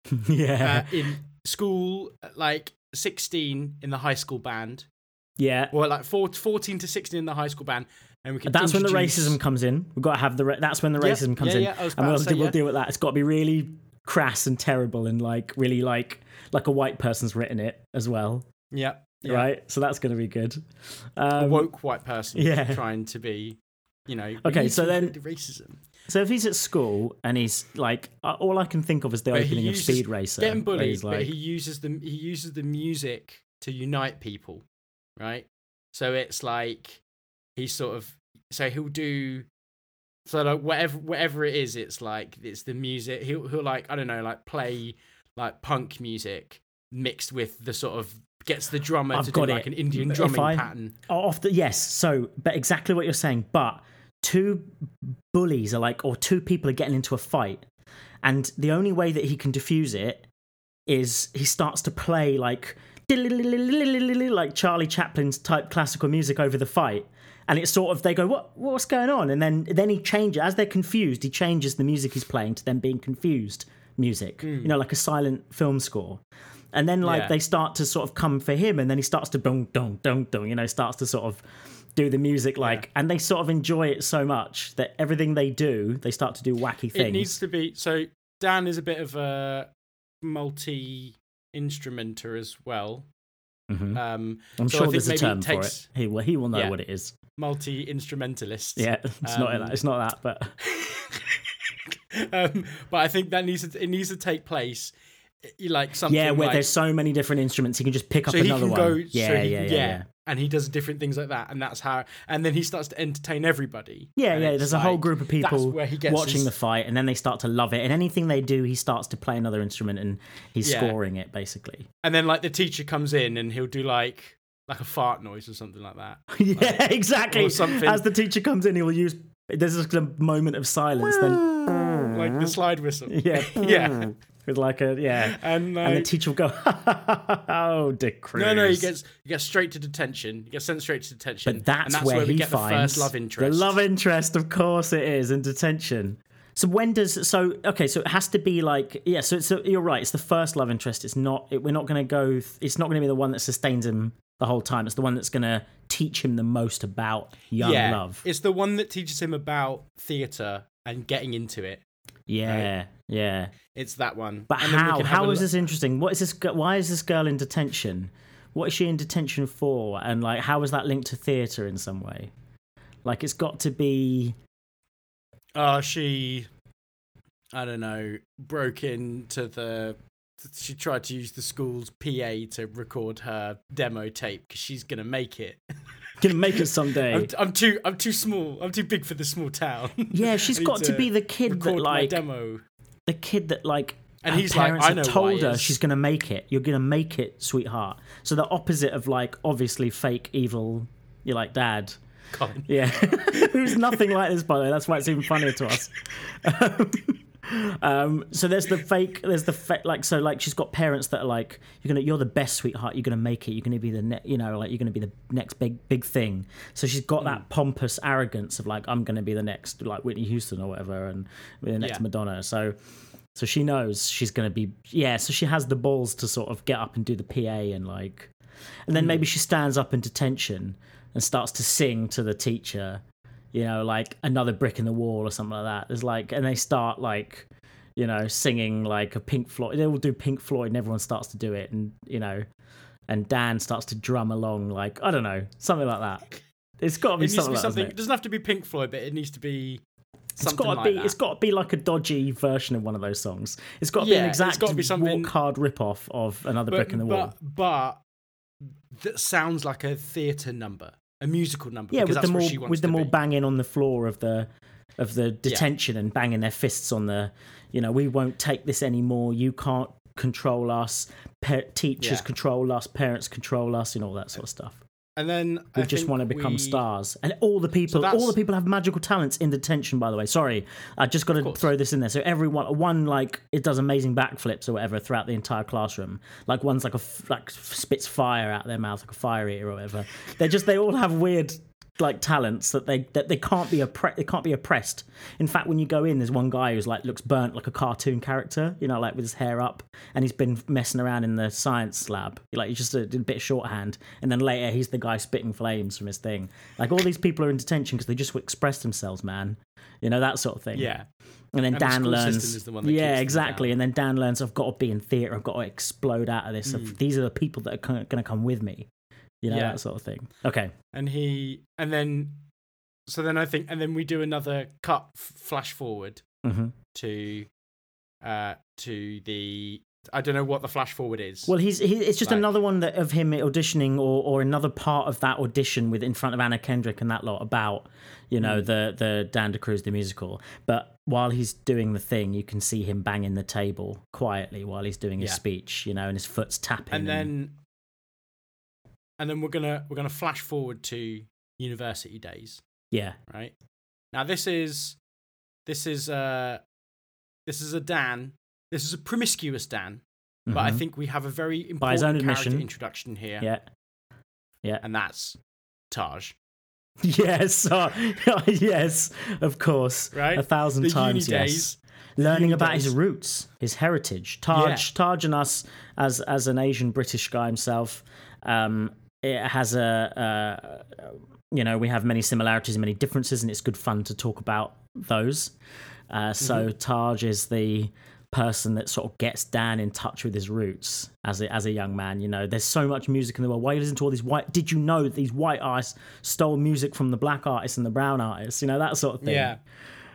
Speaker 1: [LAUGHS]
Speaker 2: yeah,
Speaker 1: uh, in school like 16 in the high school band
Speaker 2: yeah.
Speaker 1: or like four, 14 to 16 in the high school band and we can
Speaker 2: That's when the racism comes in. We've got to have the. Ra- that's when the
Speaker 1: Yeah,
Speaker 2: racism comes
Speaker 1: yeah,
Speaker 2: in,
Speaker 1: yeah,
Speaker 2: and we'll,
Speaker 1: say,
Speaker 2: we'll
Speaker 1: yeah.
Speaker 2: deal with that. It's got to be really crass and terrible, and like really like like a white person's written it as well,
Speaker 1: yeah, yeah.
Speaker 2: right? So that's going to be good.
Speaker 1: a
Speaker 2: Um,
Speaker 1: woke white person
Speaker 2: yeah.
Speaker 1: trying to be you know
Speaker 2: Okay, so then-
Speaker 1: the racism
Speaker 2: So if he's at school and he's like, uh, all I can think of is the
Speaker 1: But
Speaker 2: opening of Speed Racer.
Speaker 1: getting bullied
Speaker 2: he's
Speaker 1: but he uses the he uses the music to unite people right so it's like he's sort of so he'll do so like whatever whatever it is it's like it's the music he'll he'll like i don't know like play like punk music mixed with the sort of gets the drummer
Speaker 2: I've
Speaker 1: to do
Speaker 2: it.
Speaker 1: like an indian drumming
Speaker 2: I-
Speaker 1: pattern
Speaker 2: off the yes. So, but exactly what you're saying. But two bullies are like, or two people are getting into a fight, and the only way that he can diffuse it is he starts to play like like Charlie Chaplin's type classical music over the fight. And it's sort of they go, what what's going on? And then then he changes as they're confused. He changes the music he's playing to them being confused music, hmm. you know, like a silent film score. And then like
Speaker 1: Yeah.
Speaker 2: they start to sort of come for him, and then he starts to dong dong dong dong, you know, starts to sort of do the music like, and they sort of enjoy it so much that everything they do, they start to do wacky things.
Speaker 1: it needs to be so dan is a bit of a multi instrumenter as well
Speaker 2: Mhm.
Speaker 1: um
Speaker 2: I'm
Speaker 1: so
Speaker 2: sure there's a term
Speaker 1: it
Speaker 2: for it. He will he will know
Speaker 1: Yeah.
Speaker 2: what it is.
Speaker 1: multi instrumentalist
Speaker 2: Yeah, [LAUGHS] it's not
Speaker 1: Um,
Speaker 2: that. It's not that, but [LAUGHS] [LAUGHS]
Speaker 1: um, but I think that needs to it needs to take place like something
Speaker 2: yeah, where
Speaker 1: like,
Speaker 2: there's so many different instruments, he can just pick up
Speaker 1: so he
Speaker 2: another one.
Speaker 1: go
Speaker 2: yeah,
Speaker 1: so
Speaker 2: yeah,
Speaker 1: can-
Speaker 2: yeah, yeah.
Speaker 1: And he does different things like that and that's how and then he starts to entertain everybody
Speaker 2: Yeah, yeah. There's a whole group of people
Speaker 1: where he gets
Speaker 2: watching
Speaker 1: his-
Speaker 2: the fight, and then they start to love it. And anything they do, he starts to play another instrument, and he's
Speaker 1: Yeah.
Speaker 2: scoring it basically.
Speaker 1: and then like the teacher comes in and he'll do like like a fart noise or something like that [LAUGHS]
Speaker 2: yeah, exactly.
Speaker 1: or something.
Speaker 2: As the teacher comes in, he will use. There's just a moment of silence. Then
Speaker 1: like the slide whistle
Speaker 2: yeah, [LAUGHS]
Speaker 1: yeah
Speaker 2: with like a yeah,
Speaker 1: and like,
Speaker 2: and the teacher will go, [LAUGHS] "Oh, Dick Cruz."
Speaker 1: no no he gets he gets straight to detention he gets sent straight to detention
Speaker 2: But that's,
Speaker 1: and that's
Speaker 2: where,
Speaker 1: where, we
Speaker 2: he
Speaker 1: get the first love interest
Speaker 2: The love interest, of course, it is in detention. So when does so okay? So it has to be like yeah. So it's you're right. It's the first love interest. It's not. It, we're not going to go. It's not going to be the one that sustains him the whole time. It's the one that's going to teach him the most about young
Speaker 1: yeah
Speaker 2: love.
Speaker 1: it's the one that teaches him about theater and getting into it
Speaker 2: Yeah, yeah.
Speaker 1: it's that one
Speaker 2: But
Speaker 1: And
Speaker 2: how? How is this interesting? What is this? Why is this girl in detention? What is she in detention for? And like, how is that linked to theatre in some way? Like, it's got to be.
Speaker 1: Oh, she, I don't know, broke into the. She tried to use the school's PA to record her demo tape because she's gonna make it. [LAUGHS]
Speaker 2: Gonna make it someday.
Speaker 1: I'm, I'm too, I'm too small. I'm too big for the small town.
Speaker 2: Yeah, she's [LAUGHS] got to be the kid that like
Speaker 1: demo.
Speaker 2: the kid that like
Speaker 1: And
Speaker 2: her
Speaker 1: he's like,
Speaker 2: parents
Speaker 1: "I
Speaker 2: have
Speaker 1: know
Speaker 2: told her
Speaker 1: is."
Speaker 2: she's gonna make it. You're gonna make it, sweetheart. So the opposite of like obviously fake evil. You're like dad.
Speaker 1: Colin.
Speaker 2: Yeah, [LAUGHS] who's nothing like this by the way. That's why it's even funnier to us. um, [LAUGHS] so there's the fake. There's the fake. Like so, like she's got parents that are like, you're gonna, you're the best, sweetheart. You're gonna make it. You're gonna be the, ne- you know, like you're gonna be the next big, big thing. So she's got
Speaker 1: Mm.
Speaker 2: that pompous arrogance of like, I'm gonna be the next, like Whitney Houston or whatever, and be the next
Speaker 1: Yeah.
Speaker 2: Madonna. So. So she knows she's to be yeah. So she has the balls to sort of get up and do the PA and like, and then maybe she stands up in detention and starts to sing to the teacher, you know, like another brick in the wall or something like that. There's like, and they start like, you know, singing like a Pink Floyd. They all do Pink Floyd, and everyone starts to do it, and you know, and Dan starts to drum along like I don't know, something like that. It's got to
Speaker 1: It
Speaker 2: be something like that.
Speaker 1: something.
Speaker 2: hasn't
Speaker 1: It
Speaker 2: it?
Speaker 1: doesn't have to be Pink Floyd, but it needs to be
Speaker 2: It's
Speaker 1: something
Speaker 2: got to
Speaker 1: like
Speaker 2: be.
Speaker 1: that.
Speaker 2: It's got to be like a dodgy version of one of those songs. It's got to be
Speaker 1: Yeah,
Speaker 2: an
Speaker 1: it's
Speaker 2: exact
Speaker 1: gotta be something-
Speaker 2: walk hard rip off of another
Speaker 1: but,
Speaker 2: brick in the wall.
Speaker 1: but, but that sounds like a theatre number, a musical number.
Speaker 2: yeah,
Speaker 1: because
Speaker 2: with
Speaker 1: that's
Speaker 2: them
Speaker 1: what
Speaker 2: all
Speaker 1: she
Speaker 2: with them all banging on the floor of the of the detention and banging their fists on the. You know, we won't take this anymore. You can't control us. Pa- teachers
Speaker 1: Yeah.
Speaker 2: control us. Parents control us. And all that sort of stuff.
Speaker 1: And then
Speaker 2: who
Speaker 1: I
Speaker 2: just want to become
Speaker 1: we-
Speaker 2: stars. And all the people,
Speaker 1: that's-
Speaker 2: all the people have magical talents in detention. By the way, sorry, I just got to throw this in there. So everyone, one like it does amazing backflips or whatever throughout the entire classroom. Like one's like a f- like spits fire out their mouth like a fire eater or whatever. They're just they all have weird like talents that they that they can't be oppre- they can't be oppressed. In fact, when you go in, there's one guy who's like looks burnt like a cartoon character, you know, like with his hair up, and he's been messing around in the science lab. Like he's just a, a bit of shorthand, and then later he's the guy spitting flames from his thing. Like all these people are in detention because they just express themselves, man. You know that sort of thing.
Speaker 1: Yeah.
Speaker 2: And then
Speaker 1: And
Speaker 2: Dan
Speaker 1: school
Speaker 2: learns.
Speaker 1: the one that
Speaker 2: yeah, exactly. And then Dan learns, I've got to be in theatre. I've got to explode out of this. Hmm. These are the people that are going to come with me. You know
Speaker 1: Mm. Yeah.
Speaker 2: that sort of thing. Okay.
Speaker 1: and he and then so then I think and then we do another cut f- flash forward
Speaker 2: hmm
Speaker 1: to uh to the I don't know what the flash forward is.
Speaker 2: Well, he's he, it's just
Speaker 1: Like-
Speaker 2: another one that of him auditioning or or another part of that audition with in front of Anna Kendrick and that lot about you know the the Dan De Cruz the musical. But while he's doing the thing, you can see him banging the table quietly while he's doing his
Speaker 1: Yeah.
Speaker 2: speech. You know, and his foot's tapping.
Speaker 1: and then and then we're gonna we're gonna flash forward to university days,
Speaker 2: yeah,
Speaker 1: right? Now this is this is uh this is a Dan. This is a promiscuous Dan, but I
Speaker 2: Mhm.
Speaker 1: think we have a very important
Speaker 2: By his own
Speaker 1: character
Speaker 2: admission.
Speaker 1: introduction here,
Speaker 2: yeah. Yeah.
Speaker 1: And that's Taj. [LAUGHS]
Speaker 2: Yes, uh, [LAUGHS] yes, of course,
Speaker 1: Right?
Speaker 2: a thousand
Speaker 1: The
Speaker 2: times. yes,
Speaker 1: days.
Speaker 2: learning
Speaker 1: uni
Speaker 2: about his roots, his heritage. Taj, Taj, and us as as an Asian British guy himself, um, it has a, a you know we have many similarities and many differences, and it's good fun to talk about those. Uh, so
Speaker 1: Mm-hmm.
Speaker 2: Taj is the person that sort of gets Dan in touch with his roots as a, as a young man. You know, there's so much music in the world. Why you listen to all these white? Did you know that these white artists stole music from the black artists and the brown artists? You know that sort of thing.
Speaker 1: Yeah,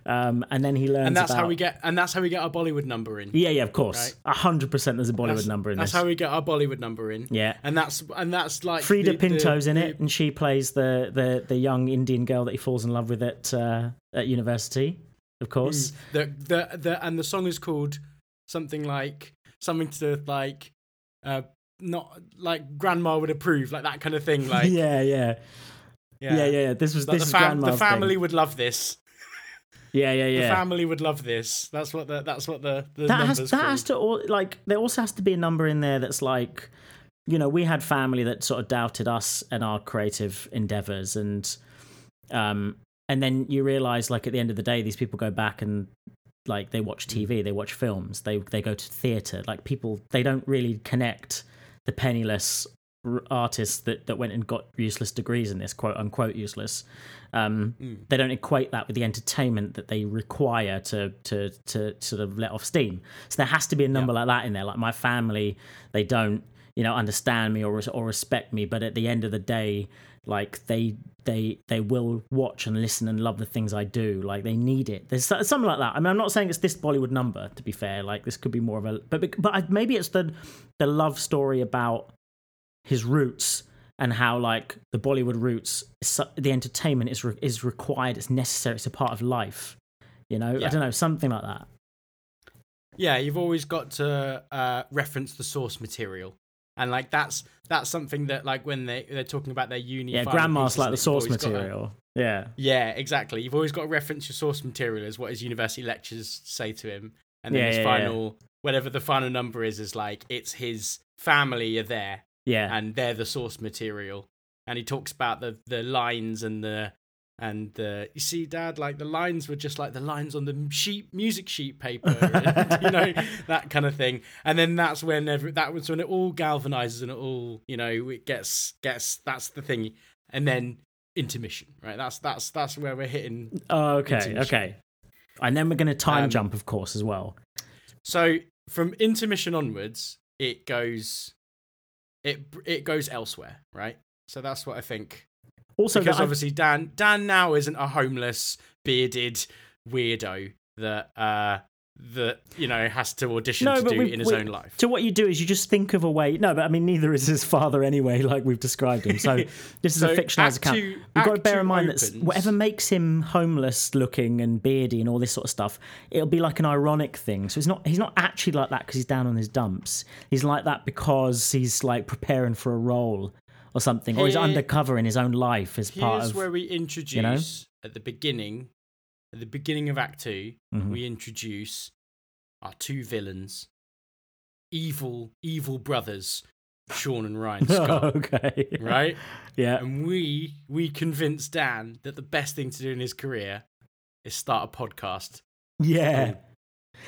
Speaker 2: Um, and then he learns.
Speaker 1: and that's how we get and that's how we get our Bollywood number in.
Speaker 2: Yeah, yeah, of course.
Speaker 1: Right.
Speaker 2: Hundred percent. There's a Bollywood
Speaker 1: That's,
Speaker 2: number in this.
Speaker 1: that's
Speaker 2: this.
Speaker 1: how we get our Bollywood number in.
Speaker 2: yeah.
Speaker 1: and that's and that's like
Speaker 2: Freida
Speaker 1: the- the-
Speaker 2: Pinto's in
Speaker 1: the-
Speaker 2: it, and she plays the, the, the young Indian girl that he falls in love with at uh, at university, of course.
Speaker 1: The, the the and the song is called something like something to like uh not like grandma would approve like that kind of thing like [LAUGHS]
Speaker 2: yeah, yeah, yeah, yeah, yeah. This was
Speaker 1: Like,
Speaker 2: this
Speaker 1: the,
Speaker 2: is
Speaker 1: fam- the family
Speaker 2: thing.
Speaker 1: would love this.
Speaker 2: Yeah, yeah, yeah.
Speaker 1: The family would love this. That's what the that's what the, the
Speaker 2: that
Speaker 1: numbers
Speaker 2: has that
Speaker 1: called.
Speaker 2: has to all like there also has to be a number in there that's like you know we had family that sort of doubted us and our creative endeavors and um and then you realize like at the end of the day these people go back and like they watch tv they watch films they they go to theater like people they don't really connect the penniless artists that that went and got useless degrees in this quote unquote useless um
Speaker 1: Mm.
Speaker 2: they don't equate that with the entertainment that they require to to to sort of let off steam. So there has to be a number like that in there. Like my family, they don't you know understand me or or respect me, but at the end of the day, like they they they will watch and listen and love the things I do. Like they need it. There's something like that. I mean, I'm not saying it's this Bollywood number. To be fair, like this could be more of a but but I- maybe it's the the love story about his roots and how like the Bollywood roots, the entertainment is re- is required. It's necessary. It's a part of life. You know, I don't know, something like that.
Speaker 1: Yeah, you've always got to uh, reference the source material, and like that's that's something that like when they they're talking about their uni.
Speaker 2: Yeah, grandma's like the source material. Yeah,
Speaker 1: Yeah, exactly. You've always got to reference your source material as what his university lectures say to him, and then
Speaker 2: Yeah,
Speaker 1: his
Speaker 2: yeah, yeah.
Speaker 1: final whatever the final number is is like it's his family are there
Speaker 2: yeah,
Speaker 1: and they're the source material, and he talks about the the lines and the and the you see dad like the lines were just like the lines on the sheet music sheet paper and, [LAUGHS] you know [LAUGHS] that kind of thing. And then that's when every, that was when it all galvanizes and it all you know it gets gets that's the thing. And then intermission right? That's that's that's where we're hitting
Speaker 2: Oh, okay, okay. And then we're going to time
Speaker 1: Um,
Speaker 2: jump, of course, as well.
Speaker 1: so from intermission onwards it goes it it goes elsewhere right? So that's what i think.
Speaker 2: Also,
Speaker 1: because obviously Dan Dan now isn't a homeless bearded weirdo that uh that you know has to audition
Speaker 2: No,
Speaker 1: to do
Speaker 2: we-
Speaker 1: in his
Speaker 2: we-
Speaker 1: own life.
Speaker 2: So what you do is you just think of a way. No, but I mean, neither is his father anyway. [LAUGHS] Like we've described him. So [LAUGHS] this is
Speaker 1: So
Speaker 2: a fictionalized account.
Speaker 1: Two-
Speaker 2: We've got to bear in mind that whatever makes him homeless looking and beardy and all this sort of stuff, it'll be like an ironic thing. So it's not he's not actually like that because he's down on his dumps. He's like that because he's like preparing for a role or something, or he's undercover in his own life as part
Speaker 1: Here's
Speaker 2: of.
Speaker 1: where we introduce
Speaker 2: know?
Speaker 1: at the beginning, at the beginning of Act 2
Speaker 2: Mhm.
Speaker 1: we introduce our two villains, evil, evil brothers, Sean and Ryan [LAUGHS] Scott.
Speaker 2: okay.
Speaker 1: right? [LAUGHS]
Speaker 2: Yeah.
Speaker 1: And we we convinced Dan that the best thing to do in his career is start a podcast.
Speaker 2: Yeah.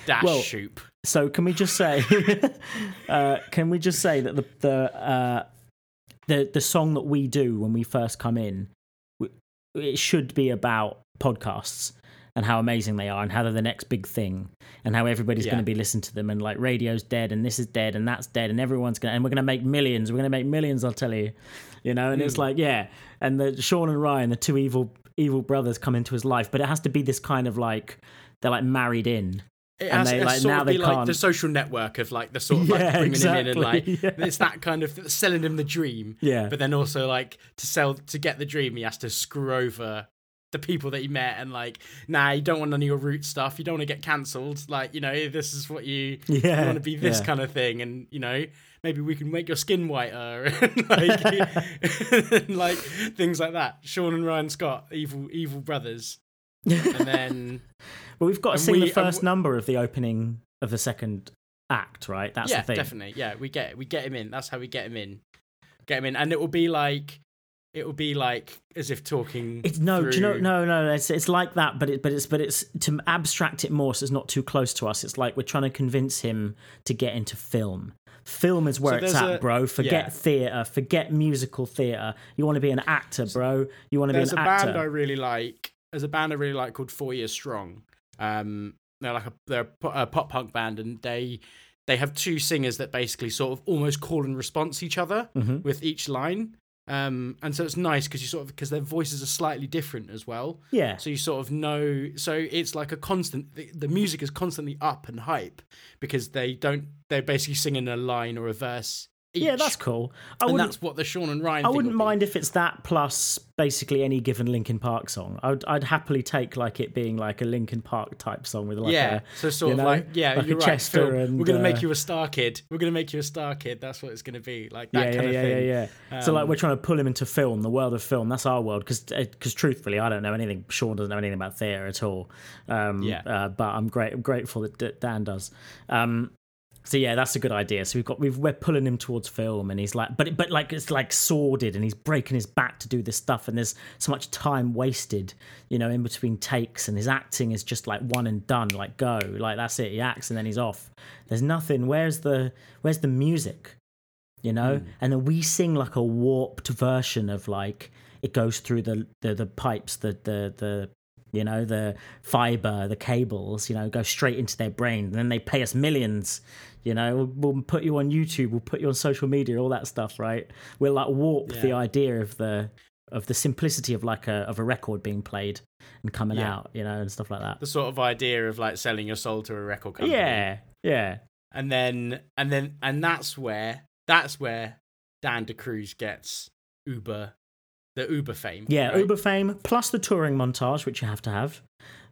Speaker 1: Dash
Speaker 2: Well-
Speaker 1: Shoop.
Speaker 2: So can we just say, [LAUGHS] uh, can we just say that the the uh, the the song that we do when we first come in, it should be about podcasts and how amazing they are and how they're the next big thing and how everybody's
Speaker 1: Yeah.
Speaker 2: going to be listening to them and like radio's dead and this is dead and that's dead and everyone's going to and we're going to make millions we're going to make millions I'll tell you you know and it's
Speaker 1: Mm.
Speaker 2: like yeah and the Sean and Ryan the two evil evil brothers come into his life but it has to be this kind of like they're like married in
Speaker 1: It
Speaker 2: And
Speaker 1: has
Speaker 2: they, like,
Speaker 1: sort
Speaker 2: now
Speaker 1: of
Speaker 2: they
Speaker 1: be like the social network of like the sort of [LAUGHS]
Speaker 2: Yeah,
Speaker 1: like bringing him in and like
Speaker 2: exactly, [LAUGHS] yeah.
Speaker 1: it's that kind of selling him the dream.
Speaker 2: yeah
Speaker 1: But then also like to sell to get the dream, he has to screw over the people that he met and like, nah, you don't want none of your root stuff. You don't want to get cancelled. Like, you know, this is what you
Speaker 2: yeah
Speaker 1: you want to be this
Speaker 2: yeah.
Speaker 1: kind of thing and you know maybe we can make your skin whiter [LAUGHS] and like, [LAUGHS] and like things like that sean and ryan scott evil evil brothers and [LAUGHS] then
Speaker 2: Well, we've got to sing
Speaker 1: we-
Speaker 2: the first
Speaker 1: w-
Speaker 2: number of the opening of the second act, right? That's
Speaker 1: yeah
Speaker 2: the thing.
Speaker 1: definitely yeah we get we get him in that's how we get him in get him in and it will be like it will be like as if talking
Speaker 2: It's no, do you know?
Speaker 1: through-
Speaker 2: No, no, it's it's like that, but it, but it's but it's to abstract it more, so it's not too close to us. It's like we're trying to convince him to get into film. Film is where
Speaker 1: So
Speaker 2: it's at,
Speaker 1: a-
Speaker 2: bro. Forget
Speaker 1: yeah.
Speaker 2: theater. Forget musical theater. You want to be an actor, bro. You want to be an actor.
Speaker 1: there's a
Speaker 2: actor.
Speaker 1: band I really like. There's a band I really like called Four Years Strong. Um, they're like a they're a pop punk band, and they they have two singers that basically sort of almost call and response each other
Speaker 2: Mhm.
Speaker 1: with each line. Um, and so it's nice because you sort of because their voices are slightly different as well.
Speaker 2: Yeah,
Speaker 1: So you sort of know. So it's like a constant. The, the music is constantly up and hype because they don't. They're basically singing a line or a verse. Each.
Speaker 2: yeah, that's cool. I
Speaker 1: and
Speaker 2: wouldn't.
Speaker 1: that's what the Sean and Ryan.
Speaker 2: I wouldn't mind if it's that plus basically any given Linkin Park song. I'd I'd happily take like it being like a Linkin Park type song with like
Speaker 1: yeah,
Speaker 2: a
Speaker 1: so sort of
Speaker 2: know,
Speaker 1: like yeah,
Speaker 2: like a
Speaker 1: you're right. Phil,
Speaker 2: and,
Speaker 1: we're gonna
Speaker 2: uh,
Speaker 1: make you a star kid. We're gonna make you a star kid. That's what it's gonna be like that
Speaker 2: yeah,
Speaker 1: kind
Speaker 2: yeah,
Speaker 1: of
Speaker 2: yeah,
Speaker 1: thing.
Speaker 2: yeah, yeah. so like
Speaker 1: Um,
Speaker 2: we're trying to pull him into film, the world of film. That's our world because because truthfully, I don't know anything. Sean doesn't know anything about theatre at all. Um,
Speaker 1: Yeah.
Speaker 2: uh, but I'm great. I'm grateful that D- Dan does. Um, so yeah, that's a good idea. So we've got we've, we're pulling him towards film, and he's like, but but like it's like sordid, and he's breaking his back to do this stuff, and there's so much time wasted, you know, in between takes, and his acting is just like one and done, like go, like that's it. He acts and then he's off. There's nothing. Where's the where's the music? you know hmm. and then we sing like a warped version of like it goes through the the, the pipes the the the you know the fiber the cables you know go straight into their brain. And then they pay us millions you know we'll, we'll put you on youtube we'll put you on social media all that stuff right? We'll like warp the idea of the of the simplicity of like a of a record being played and coming
Speaker 1: Yeah.
Speaker 2: out you know and stuff like that.
Speaker 1: The sort of idea of like selling your soul to a record company.
Speaker 2: yeah yeah.
Speaker 1: And then and then and that's where that's where Dan De Cruz gets Uber, the Uber fame.
Speaker 2: Yeah,
Speaker 1: right?
Speaker 2: Uber fame plus the touring montage, which you have to have.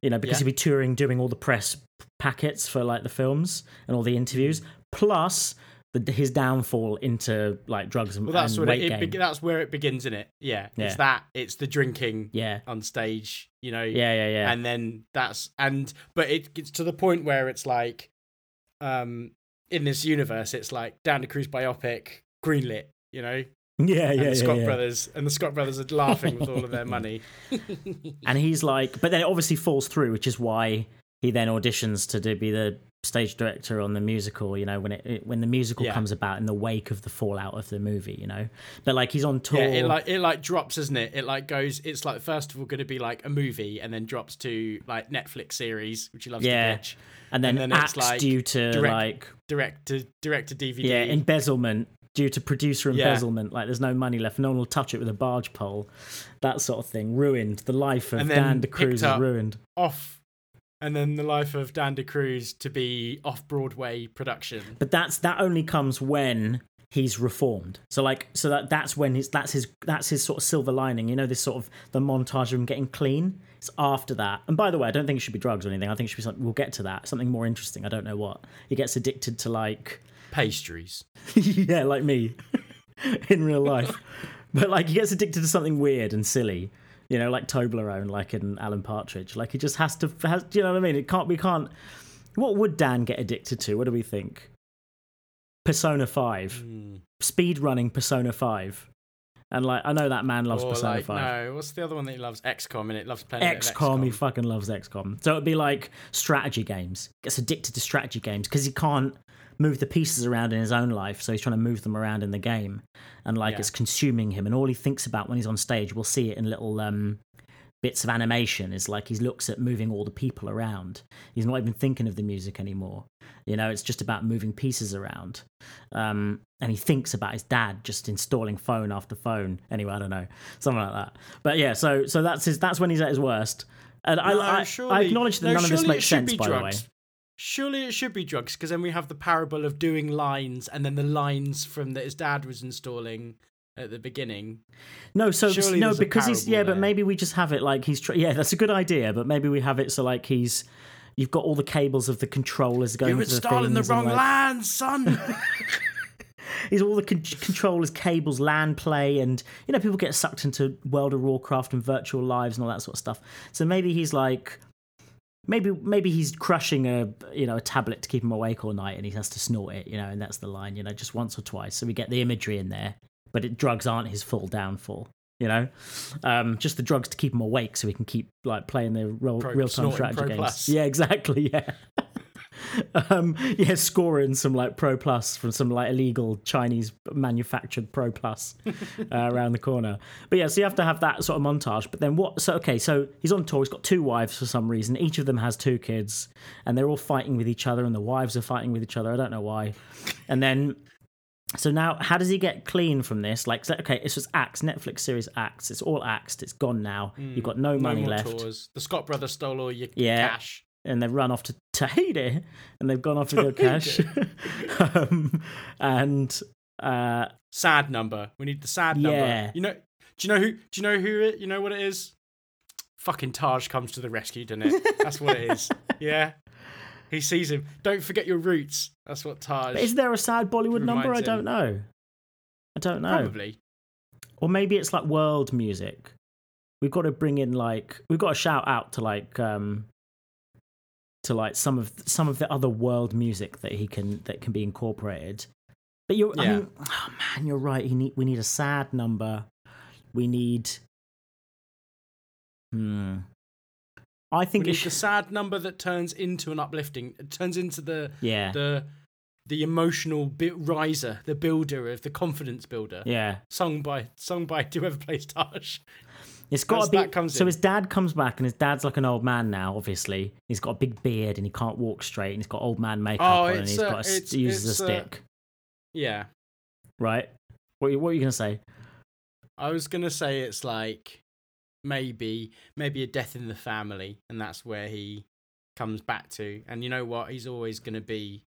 Speaker 2: You know, because
Speaker 1: Yeah.
Speaker 2: he'll be touring, doing all the press packets for like the films and all the interviews, plus the, his downfall into like drugs and,
Speaker 1: Well, that's
Speaker 2: and
Speaker 1: what
Speaker 2: weight
Speaker 1: it,
Speaker 2: gain.
Speaker 1: be- that's where it begins in it. Yeah,
Speaker 2: Yeah.
Speaker 1: it's that. It's the drinking
Speaker 2: yeah,
Speaker 1: on stage. You know.
Speaker 2: yeah, yeah, yeah.
Speaker 1: and then that's and but it gets to the point where it's like um in this universe it's like Dan DeCruz biopic greenlit you know
Speaker 2: yeah,
Speaker 1: and
Speaker 2: yeah,
Speaker 1: the
Speaker 2: yeah,
Speaker 1: Scott
Speaker 2: yeah.
Speaker 1: brothers and the Scott brothers are laughing with all of their money [LAUGHS]
Speaker 2: And he's like, but then it obviously falls through, which is why he then auditions to do, be the stage director on the musical. You know, when it, it when the musical
Speaker 1: Yeah.
Speaker 2: comes about in the wake of the fallout of the movie. You know, but like he's on tour.
Speaker 1: yeah it like it like drops isn't it it like goes it's like first of all going to be like a movie and then drops to like Netflix series which he loves
Speaker 2: Yeah.
Speaker 1: to pitch
Speaker 2: and then,
Speaker 1: and then it's like
Speaker 2: due to
Speaker 1: direct-
Speaker 2: like
Speaker 1: direct to direct to DVD
Speaker 2: Yeah, embezzlement due to producer
Speaker 1: Yeah.
Speaker 2: embezzlement. Like there's no money left. No one will touch it with a barge pole. That sort of thing. Ruined. The life of Dan DeCruz
Speaker 1: picked
Speaker 2: is ruined.
Speaker 1: off and then the life of Dan DeCruz to be off Broadway production
Speaker 2: But that's that only comes when he's reformed. So like so that that's when his that's his that's his sort of silver lining. You know this sort of the montage of him getting clean. It's after that. And by the way, I don't think it should be drugs or anything. I think it should be something. We'll get to that. Something more interesting. I don't know what. He gets addicted to like
Speaker 1: pastries [LAUGHS]
Speaker 2: yeah, like me [LAUGHS] in real life. but like he gets addicted to something weird and silly. You know, like Toblerone, like in Alan Partridge. Like he just has to. Has, do you know what I mean? It can't. We can't. What would Dan get addicted to? What do we think? Persona Five,
Speaker 1: Hmm.
Speaker 2: speed running Persona Five, and like I know that man loves
Speaker 1: Or
Speaker 2: Persona
Speaker 1: like,
Speaker 2: Five.
Speaker 1: no, what's the other one that he loves? XCOM, and it loves playing of
Speaker 2: XCOM, he fucking loves XCOM. So it'd be like strategy games. Gets addicted to strategy games because he can't move the pieces around in his own life, so he's trying to move them around in the game, and like
Speaker 1: Yeah.
Speaker 2: it's consuming him. And all he thinks about when he's on stage, we'll see it in little um, bits of animation, is like he looks at moving all the people around. He's not even thinking of the music anymore. You know, it's just about moving pieces around. Um, and he thinks about his dad just installing phone after phone. Anyway, I don't know, something like that. But yeah, so so that's his. That's when he's at his worst. And I,
Speaker 1: No,
Speaker 2: I, I
Speaker 1: surely-
Speaker 2: acknowledge that
Speaker 1: no,
Speaker 2: none of this makes sense. By the way.
Speaker 1: Surely it should be drugs because then we have the parable of doing lines and then the lines from that his dad was installing at the beginning.
Speaker 2: no. So
Speaker 1: surely
Speaker 2: no, because he's yeah, but maybe we just have it like he's. Tr- yeah, that's a good idea. But maybe we have it so like he's. You've got all the cables of the controllers going
Speaker 1: You're
Speaker 2: to the
Speaker 1: installing the wrong
Speaker 2: like,
Speaker 1: lines, son. [LAUGHS]
Speaker 2: Is all the con- controllers, cables, land play, and you know people get sucked into World of Warcraft and virtual lives and all that sort of stuff. So maybe he's like, maybe maybe he's crushing a you know a tablet to keep him awake all night, and he has to snort it, you know, and that's the line, you know, just once or twice. So we get the imagery in there, but it, drugs aren't his full downfall. You know, um, just the drugs to keep him awake, so he can keep like playing the real real time strategy games.
Speaker 1: Plus. [LAUGHS]
Speaker 2: Yeah, exactly. Yeah. [LAUGHS] um, yeah, scoring some like Pro Plus from some like illegal Chinese manufactured Pro Plus [LAUGHS] uh, around the corner. But yeah, so you have to have that sort of montage. But then what? So okay, so he's on tour. He's got two wives for some reason. Each of them has two kids, and they're all fighting with each other, and the wives are fighting with each other. I don't know why. And then. So now, how does he get clean from this? Like, okay, this was Axed, Netflix series Axed. It's all axed. It's gone now. You've got no
Speaker 1: no
Speaker 2: money
Speaker 1: more
Speaker 2: left
Speaker 1: tours. The Scott brothers stole all your
Speaker 2: Yeah.
Speaker 1: cash.
Speaker 2: and they've run off to [LAUGHS] Tahiti and they've gone off with [LAUGHS] their cash. [LAUGHS] um, and uh,
Speaker 1: Sad number. We need the sad
Speaker 2: Yeah.
Speaker 1: number. You know? Do you know who? Do you know who it? You know what it is? Fucking Taj comes to the rescue, doesn't it? That's what it is. Yeah. He sees him. Don't forget your roots. That's what Taj.
Speaker 2: But is there a sad Bollywood number? I don't
Speaker 1: him.
Speaker 2: know. I don't know.
Speaker 1: Probably.
Speaker 2: Or maybe it's like world music. We've got to bring in like we've got to shout out to like um to like some of some of the other world music that he can that can be incorporated. But you're I
Speaker 1: Yeah.
Speaker 2: mean, oh man, you're right. He need we need a sad number. We need Hmm. I think
Speaker 1: it's
Speaker 2: it
Speaker 1: the sad number that turns into an uplifting. It turns into the
Speaker 2: yeah.
Speaker 1: the the emotional bit riser, the builder of the confidence builder.
Speaker 2: yeah.
Speaker 1: Sung by sung by whoever plays Taj.
Speaker 2: It's got to be.
Speaker 1: that comes
Speaker 2: so
Speaker 1: in.
Speaker 2: his dad comes back, and his dad's like an old man now. Obviously, he's got a big beard, and he can't walk straight, and he's got old man makeup
Speaker 1: Oh,
Speaker 2: on, and he's
Speaker 1: uh,
Speaker 2: got a, he uses a stick.
Speaker 1: Yeah.
Speaker 2: right? What, are you- what are you gonna say?
Speaker 1: I was gonna say it's like maybe maybe a death in the family, and that's where he comes back to. And you know what? He's always gonna be.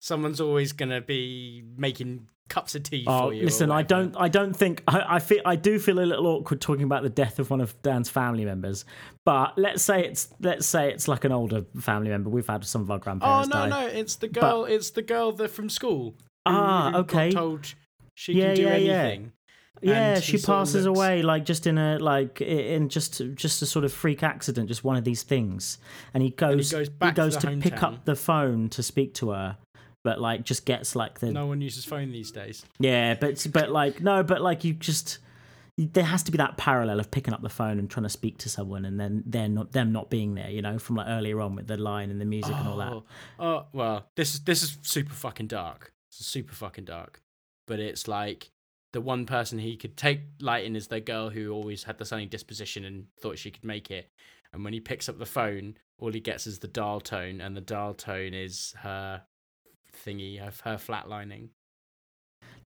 Speaker 1: Someone's always gonna be making cups of tea
Speaker 2: Oh,
Speaker 1: for you.
Speaker 2: listen, I don't, I don't think I, I feel, I do feel a little awkward talking about the death of one of Dan's family members. But let's say it's, let's say it's like an older family member. We've had some of our grandparents.
Speaker 1: Oh
Speaker 2: grandparents
Speaker 1: no,
Speaker 2: die.
Speaker 1: no! It's the girl. it's the girl that from school.
Speaker 2: Ah, okay.
Speaker 1: told she
Speaker 2: Yeah,
Speaker 1: can do
Speaker 2: yeah.
Speaker 1: anything.
Speaker 2: Yeah, she
Speaker 1: he sort of
Speaker 2: passes away like just in a like in just just a sort of freak accident, just one of these things. And he goes,
Speaker 1: goes back to
Speaker 2: goes
Speaker 1: the
Speaker 2: to, pick
Speaker 1: hometown.
Speaker 2: up the phone to speak to her, but like just gets like the
Speaker 1: No one uses phone these days.
Speaker 2: yeah, but but like no, but like you just there has to be that parallel of picking up the phone and trying to speak to someone, and then they're not them not being there, you know, from like earlier on with the line and the music and all that.
Speaker 1: Oh, oh, well, this is this is super fucking dark. It's super fucking dark. But it's like the one person he could take light in is the girl who always had the sunny disposition and thought she could make it. And when he picks up the phone, all he gets is the dial tone, and the dial tone is her thingy of her flatlining.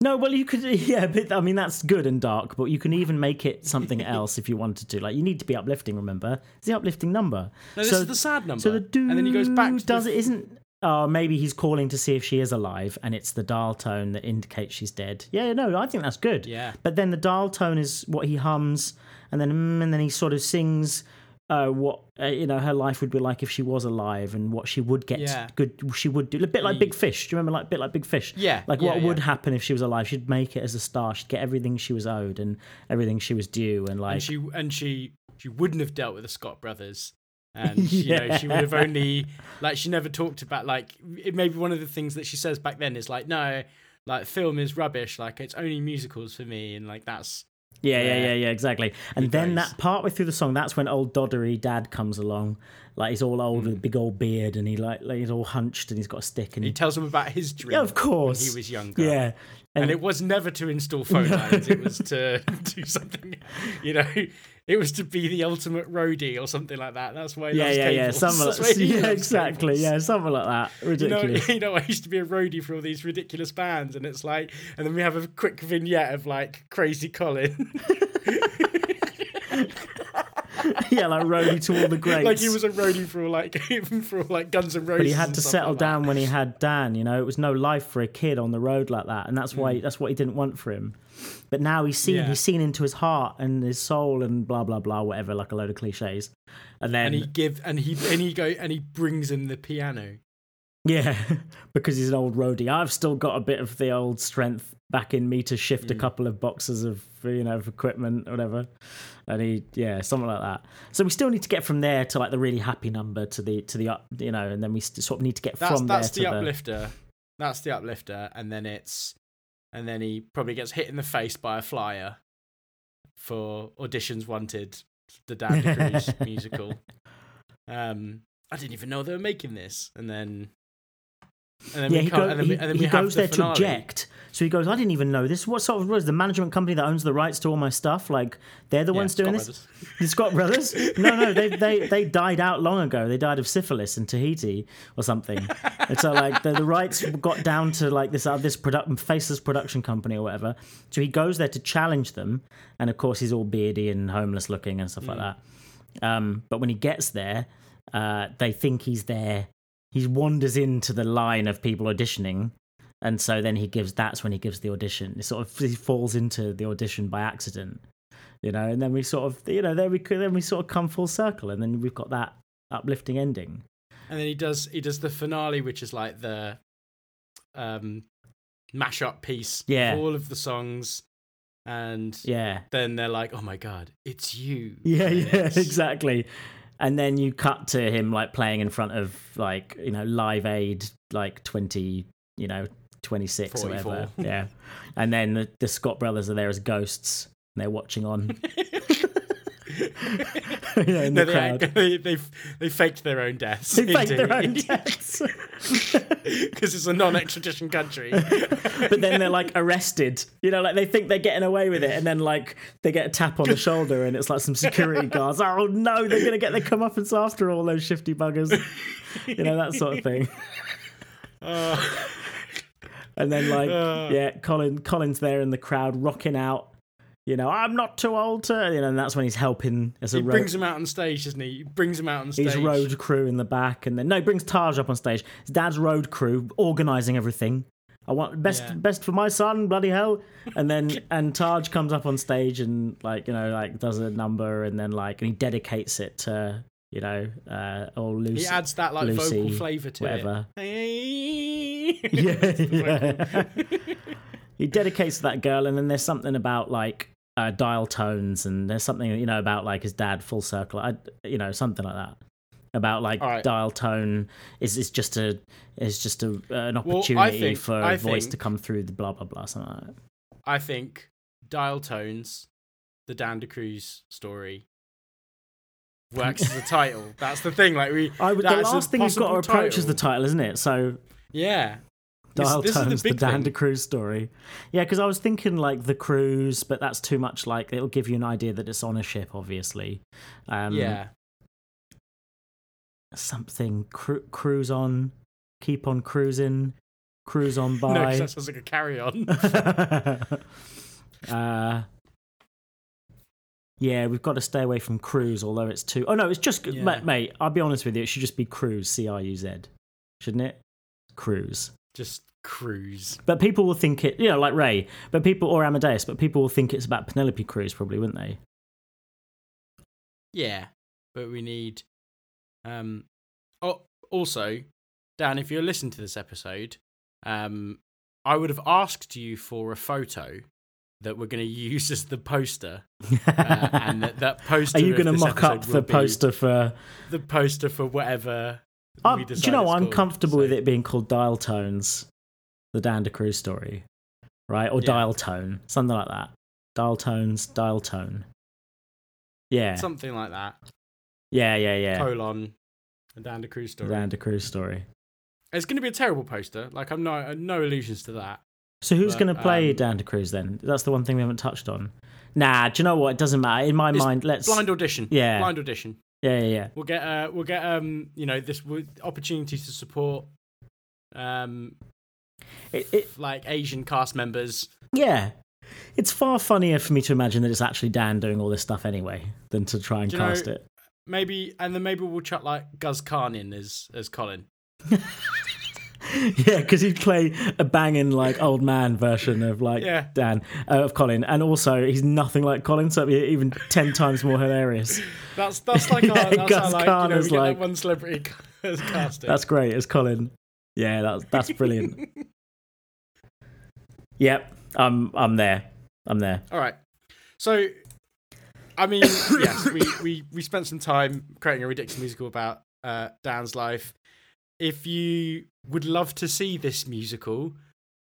Speaker 2: No, well, you could, [LAUGHS] yeah, but I mean, that's good and dark, but you can even make it something [LAUGHS] else if you wanted to. Like, you need to be uplifting, remember? It's the uplifting number.
Speaker 1: No, this
Speaker 2: So-
Speaker 1: is the sad number.
Speaker 2: So the dude
Speaker 1: and then he goes back to
Speaker 2: does
Speaker 1: the,
Speaker 2: it, isn't. Oh, maybe he's calling to see if she is alive, and it's the dial tone that indicates she's dead. Yeah, no, I think that's good.
Speaker 1: Yeah.
Speaker 2: But then the dial tone is what he hums, and then mm, and then he sort of sings uh, what uh, you know her life would be like if she was alive and what she would get
Speaker 1: Yeah.
Speaker 2: good she would do a bit like Big Fish. Do you remember like a bit like Big Fish?
Speaker 1: Yeah,
Speaker 2: Like
Speaker 1: yeah,
Speaker 2: what would happen if she was alive? She'd make it as a star. She'd get everything she was owed and everything she was due and like
Speaker 1: and she and she she wouldn't have dealt with the Scott brothers, and [LAUGHS] you know she would have only like she never talked about like it maybe one of the things that she says back then is like no like film is rubbish like it's only musicals for me and like that's
Speaker 2: Yeah, yeah,
Speaker 1: Yeah.
Speaker 2: yeah, yeah, exactly. And then
Speaker 1: goes.
Speaker 2: that partway through the song, that's when old Doddery dad comes along. Like he's all old
Speaker 1: Mm.
Speaker 2: with a big old beard, and he like, like he's all hunched, and he's got a stick, and
Speaker 1: he
Speaker 2: he,
Speaker 1: tells them about his dream
Speaker 2: yeah, of course,
Speaker 1: when he was younger
Speaker 2: yeah,
Speaker 1: and it was never to install [LAUGHS] phone lines it was to [LAUGHS] do something you know it was to be the ultimate roadie or something like that. That's why
Speaker 2: yeah, yeah, yeah, something like, yeah, exactly,
Speaker 1: cables.
Speaker 2: yeah, something like that,
Speaker 1: You know,
Speaker 2: ridiculous. [LAUGHS]
Speaker 1: you know, I used to be a roadie for all these ridiculous bands, and it's like, and then we have a quick vignette of like Crazy Colin, [LAUGHS]
Speaker 2: yeah, like roadie to all the greats.
Speaker 1: like he was a roadie for all like [LAUGHS] even for all like Guns and Roses.
Speaker 2: but he had to settle
Speaker 1: like that.
Speaker 2: down when he had Dan. You know, it was no life for a kid on the road like that, and that's
Speaker 1: Mm.
Speaker 2: why that's what he didn't want for him. But now he's seen
Speaker 1: Yeah.
Speaker 2: he's seen into his heart and his soul and blah blah blah whatever, like a load of cliches. And then
Speaker 1: And he give and he and he go and he brings him the piano.
Speaker 2: Yeah, [LAUGHS] because he's an old roadie. I've still got a bit of the old strength back in me to shift a
Speaker 1: Mm.
Speaker 2: couple of boxes of you know of equipment or whatever. And he, yeah, something like that. So we still need to get from there to like the really happy number to the to the up, you know, and then we sort of need to get
Speaker 1: That's
Speaker 2: from
Speaker 1: that's
Speaker 2: there
Speaker 1: the
Speaker 2: to
Speaker 1: uplifter. That's the uplifter, and then it's and then he probably gets hit in the face by a flyer for auditions wanted, the Dan [LAUGHS] DeCruz musical. Um, I didn't even know they were making this, and then. And then
Speaker 2: yeah,
Speaker 1: we
Speaker 2: he, go,
Speaker 1: and then we, and then
Speaker 2: he goes
Speaker 1: the
Speaker 2: there
Speaker 1: finale.
Speaker 2: to object. So he goes, I didn't even know this. What sort of was the management company that owns the rights to all my stuff? Like they're the
Speaker 1: Yeah,
Speaker 2: ones doing
Speaker 1: Scott
Speaker 2: this.
Speaker 1: Brothers. [LAUGHS]
Speaker 2: The Scott brothers? No, no, they [LAUGHS] they they died out long ago. They died of syphilis in Tahiti or something. and so like the, the rights got down to like this uh, this product faceless production company or whatever. So he goes there to challenge them, and of course he's all beardy and homeless looking and stuff like that. Um, but when he gets there, uh, they think he's there. He wanders into the line of people auditioning. And so then he gives. That's when he gives the audition. He sort of he falls into the audition by accident you know and then we sort of you know then we then we sort of come full circle and then we've got that uplifting ending
Speaker 1: and then he does he does the finale, which is like the um mashup piece
Speaker 2: Yeah.
Speaker 1: of all of the songs, and
Speaker 2: yeah
Speaker 1: then they're like, "Oh my god, it's you!"
Speaker 2: yeah [LAUGHS] yeah exactly and then you cut to him like playing in front of like you know live aid like 20 you know 26 or whatever. [LAUGHS] Yeah. And then the, the scott brothers are there as ghosts. And they're watching on [LAUGHS] [LAUGHS] [LAUGHS] yeah, in
Speaker 1: no,
Speaker 2: the
Speaker 1: they,
Speaker 2: crowd [LAUGHS]
Speaker 1: they they they faked their own deaths.
Speaker 2: they fake their own [LAUGHS] deaths
Speaker 1: because it's a non-extradition country.
Speaker 2: but then they're like arrested. You know, like they think they're getting away with it, and then like they get a tap on the shoulder, and it's like some security guards. Oh no, they're gonna get their comeuppance after all those shifty buggers. You know that sort of thing.
Speaker 1: Uh,
Speaker 2: And then like
Speaker 1: Uh.
Speaker 2: yeah, Colin Colin's there in the crowd rocking out. You know, I'm not too old to. You know, and that's when he's helping as a
Speaker 1: he
Speaker 2: road.
Speaker 1: brings him out on stage, doesn't he? He brings him out on stage.
Speaker 2: His road crew in the back, and then no, he brings Taj up on stage. His dad's road crew organising everything. I want best
Speaker 1: Yeah.
Speaker 2: best for my son, bloody hell. And then [LAUGHS] and Taj comes up on stage and like you know like does a number and then like and he dedicates it to you know uh or Lucy.
Speaker 1: He adds that like
Speaker 2: Lucy,
Speaker 1: vocal flavour to
Speaker 2: whatever.
Speaker 1: it. [LAUGHS]
Speaker 2: yeah, [LAUGHS] yeah. he dedicates to that girl, and then there's something about like uh, dial tones, and there's something you know about like his dad full circle, I, you know, something like that. About like
Speaker 1: right.
Speaker 2: dial tone is is just a is just a an opportunity
Speaker 1: think-
Speaker 2: for
Speaker 1: I
Speaker 2: a voice
Speaker 1: think-
Speaker 2: to come through the blah blah blah something like that.
Speaker 1: I think dial tones, the Dan De Cruz story, works as a [LAUGHS] title. That's the thing. Like we,
Speaker 2: I would, the last thing you've got to approach is the title, isn't it? So
Speaker 1: Yeah. This-
Speaker 2: dial
Speaker 1: this is the
Speaker 2: tones, the,
Speaker 1: big
Speaker 2: Dan
Speaker 1: thing.
Speaker 2: DeCruz story. Yeah, because I was thinking like the cruise, but that's too much. Like it'll give you an idea that it's on a ship, obviously. Um,
Speaker 1: yeah.
Speaker 2: something cru- cruise on, keep on cruising, cruise on [LAUGHS]
Speaker 1: No,
Speaker 2: by.
Speaker 1: that sounds like a carry on. [LAUGHS] [LAUGHS]
Speaker 2: uh, yeah, we've got to stay away from cruise, although it's too. Oh no, it's just
Speaker 1: Yeah.
Speaker 2: mate, mate. I'll be honest with you. It should just be cruise, C R U Z, shouldn't it? Cruise.
Speaker 1: Just cruise.
Speaker 2: But people will think it, you know, like Ray. But people or Amadeus. But people will think it's about Penelope Cruz, probably, wouldn't they?
Speaker 1: Yeah. but we need. Um, oh, also, Dan, if you're listening to this episode, um, I would have asked you for a photo that we're going [LAUGHS] to use as the poster, uh, and that, that poster. [LAUGHS]
Speaker 2: Are you
Speaker 1: going to
Speaker 2: mock up the poster for
Speaker 1: the poster for whatever? We
Speaker 2: do you know I'm comfortable with it being called Dial Tones, the Dan DeCruz story, right? Or
Speaker 1: Yeah.
Speaker 2: Dial Tone, something like that. Dial Tones, Dial Tone. Yeah,
Speaker 1: Something like that.
Speaker 2: yeah, yeah, yeah.
Speaker 1: Colon. The Cruise
Speaker 2: The
Speaker 1: story.
Speaker 2: Dan DeCruz story.
Speaker 1: It's going to be a terrible poster. Like I'm no no illusions to that.
Speaker 2: So who's going to play
Speaker 1: um,
Speaker 2: Dan DeCruz then? That's the one thing we haven't touched on. Nah, do you know what? It doesn't matter. In my mind, let's.
Speaker 1: Blind audition.
Speaker 2: Yeah.
Speaker 1: Blind audition.
Speaker 2: Yeah, yeah, yeah.
Speaker 1: We'll get uh we'll get um you know this opportunity to support um
Speaker 2: It, it,
Speaker 1: like Asian cast members.
Speaker 2: yeah. It's far funnier for me to imagine that it's actually Dan doing all this stuff anyway than to try and
Speaker 1: you know-
Speaker 2: cast it.
Speaker 1: Maybe and then maybe we'll chuck like Guz Khan in as as Colin. [LAUGHS] [LAUGHS]
Speaker 2: yeah, because he'd play a banging like old man version of like
Speaker 1: Yeah.
Speaker 2: Dan uh, of Colin, and also he's nothing like Colin, so it'd be even ten times more hilarious. [LAUGHS]
Speaker 1: That's that's like our,
Speaker 2: Yeah, [LAUGHS]
Speaker 1: that's
Speaker 2: Guz
Speaker 1: our like you know we
Speaker 2: is
Speaker 1: get
Speaker 2: like-
Speaker 1: that one celebrity as casting.
Speaker 2: That's great as Colin. Yeah, that's that's brilliant. yep, I'm I'm there. I'm there.
Speaker 1: All right. So, I mean, [COUGHS] yes, we, we, we spent some time creating a ridiculous musical about uh, Dan's life. If you would love to see this musical,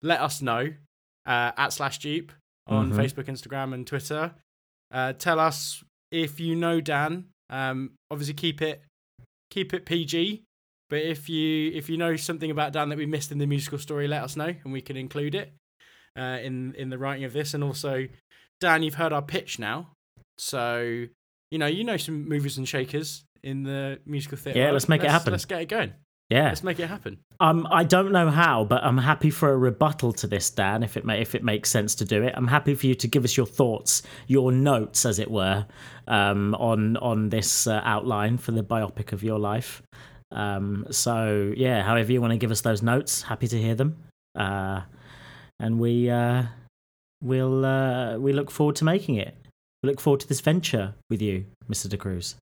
Speaker 1: let us know uh, at slash dupe on
Speaker 2: Mhm.
Speaker 1: Facebook, Instagram, and Twitter. Uh, tell us if you know Dan. Um, obviously, keep it keep it PG. But if you if you know something about Dan that we missed in the musical story, let us know, and we can include it uh, in in the writing of this. And also, Dan, you've heard our pitch now, so you know you know some movers and shakers in the musical theatre.
Speaker 2: Yeah, let's make it happen.
Speaker 1: Let's get it going.
Speaker 2: Yeah.
Speaker 1: Let's make it happen.
Speaker 2: Um, I don't know how, but I'm happy for a rebuttal to this, Dan. If it may, if it makes sense to do it, I'm happy for you to give us your thoughts, your notes, as it were, um, on on this uh, outline for the biopic of your life. Um, so yeah, however you want to give us those notes, happy to hear them. Uh, and we uh, will uh, we look forward to making it. We look forward to this venture with you, Mr. De Cruz.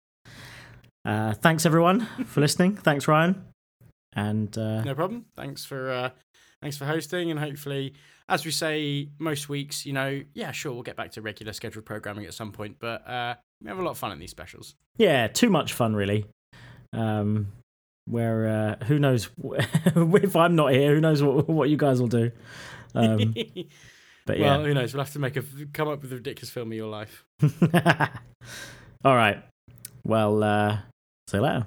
Speaker 2: Uh, thanks everyone for listening. Thanks Ryan. And uh,
Speaker 1: No problem. Thanks for uh, thanks for hosting, and hopefully, as we say most weeks, you know, yeah, sure, we'll get back to regular scheduled programming at some point, but uh, we have a lot of fun in these specials.
Speaker 2: yeah, too much fun really. Um, where uh, who knows [LAUGHS] if I'm not here, who knows what what you guys will do. Um, [LAUGHS] but
Speaker 1: Well,
Speaker 2: yeah,
Speaker 1: who knows? We'll have to make a come up with a ridiculous film of your life. [LAUGHS]
Speaker 2: all right. Well, uh, see you later.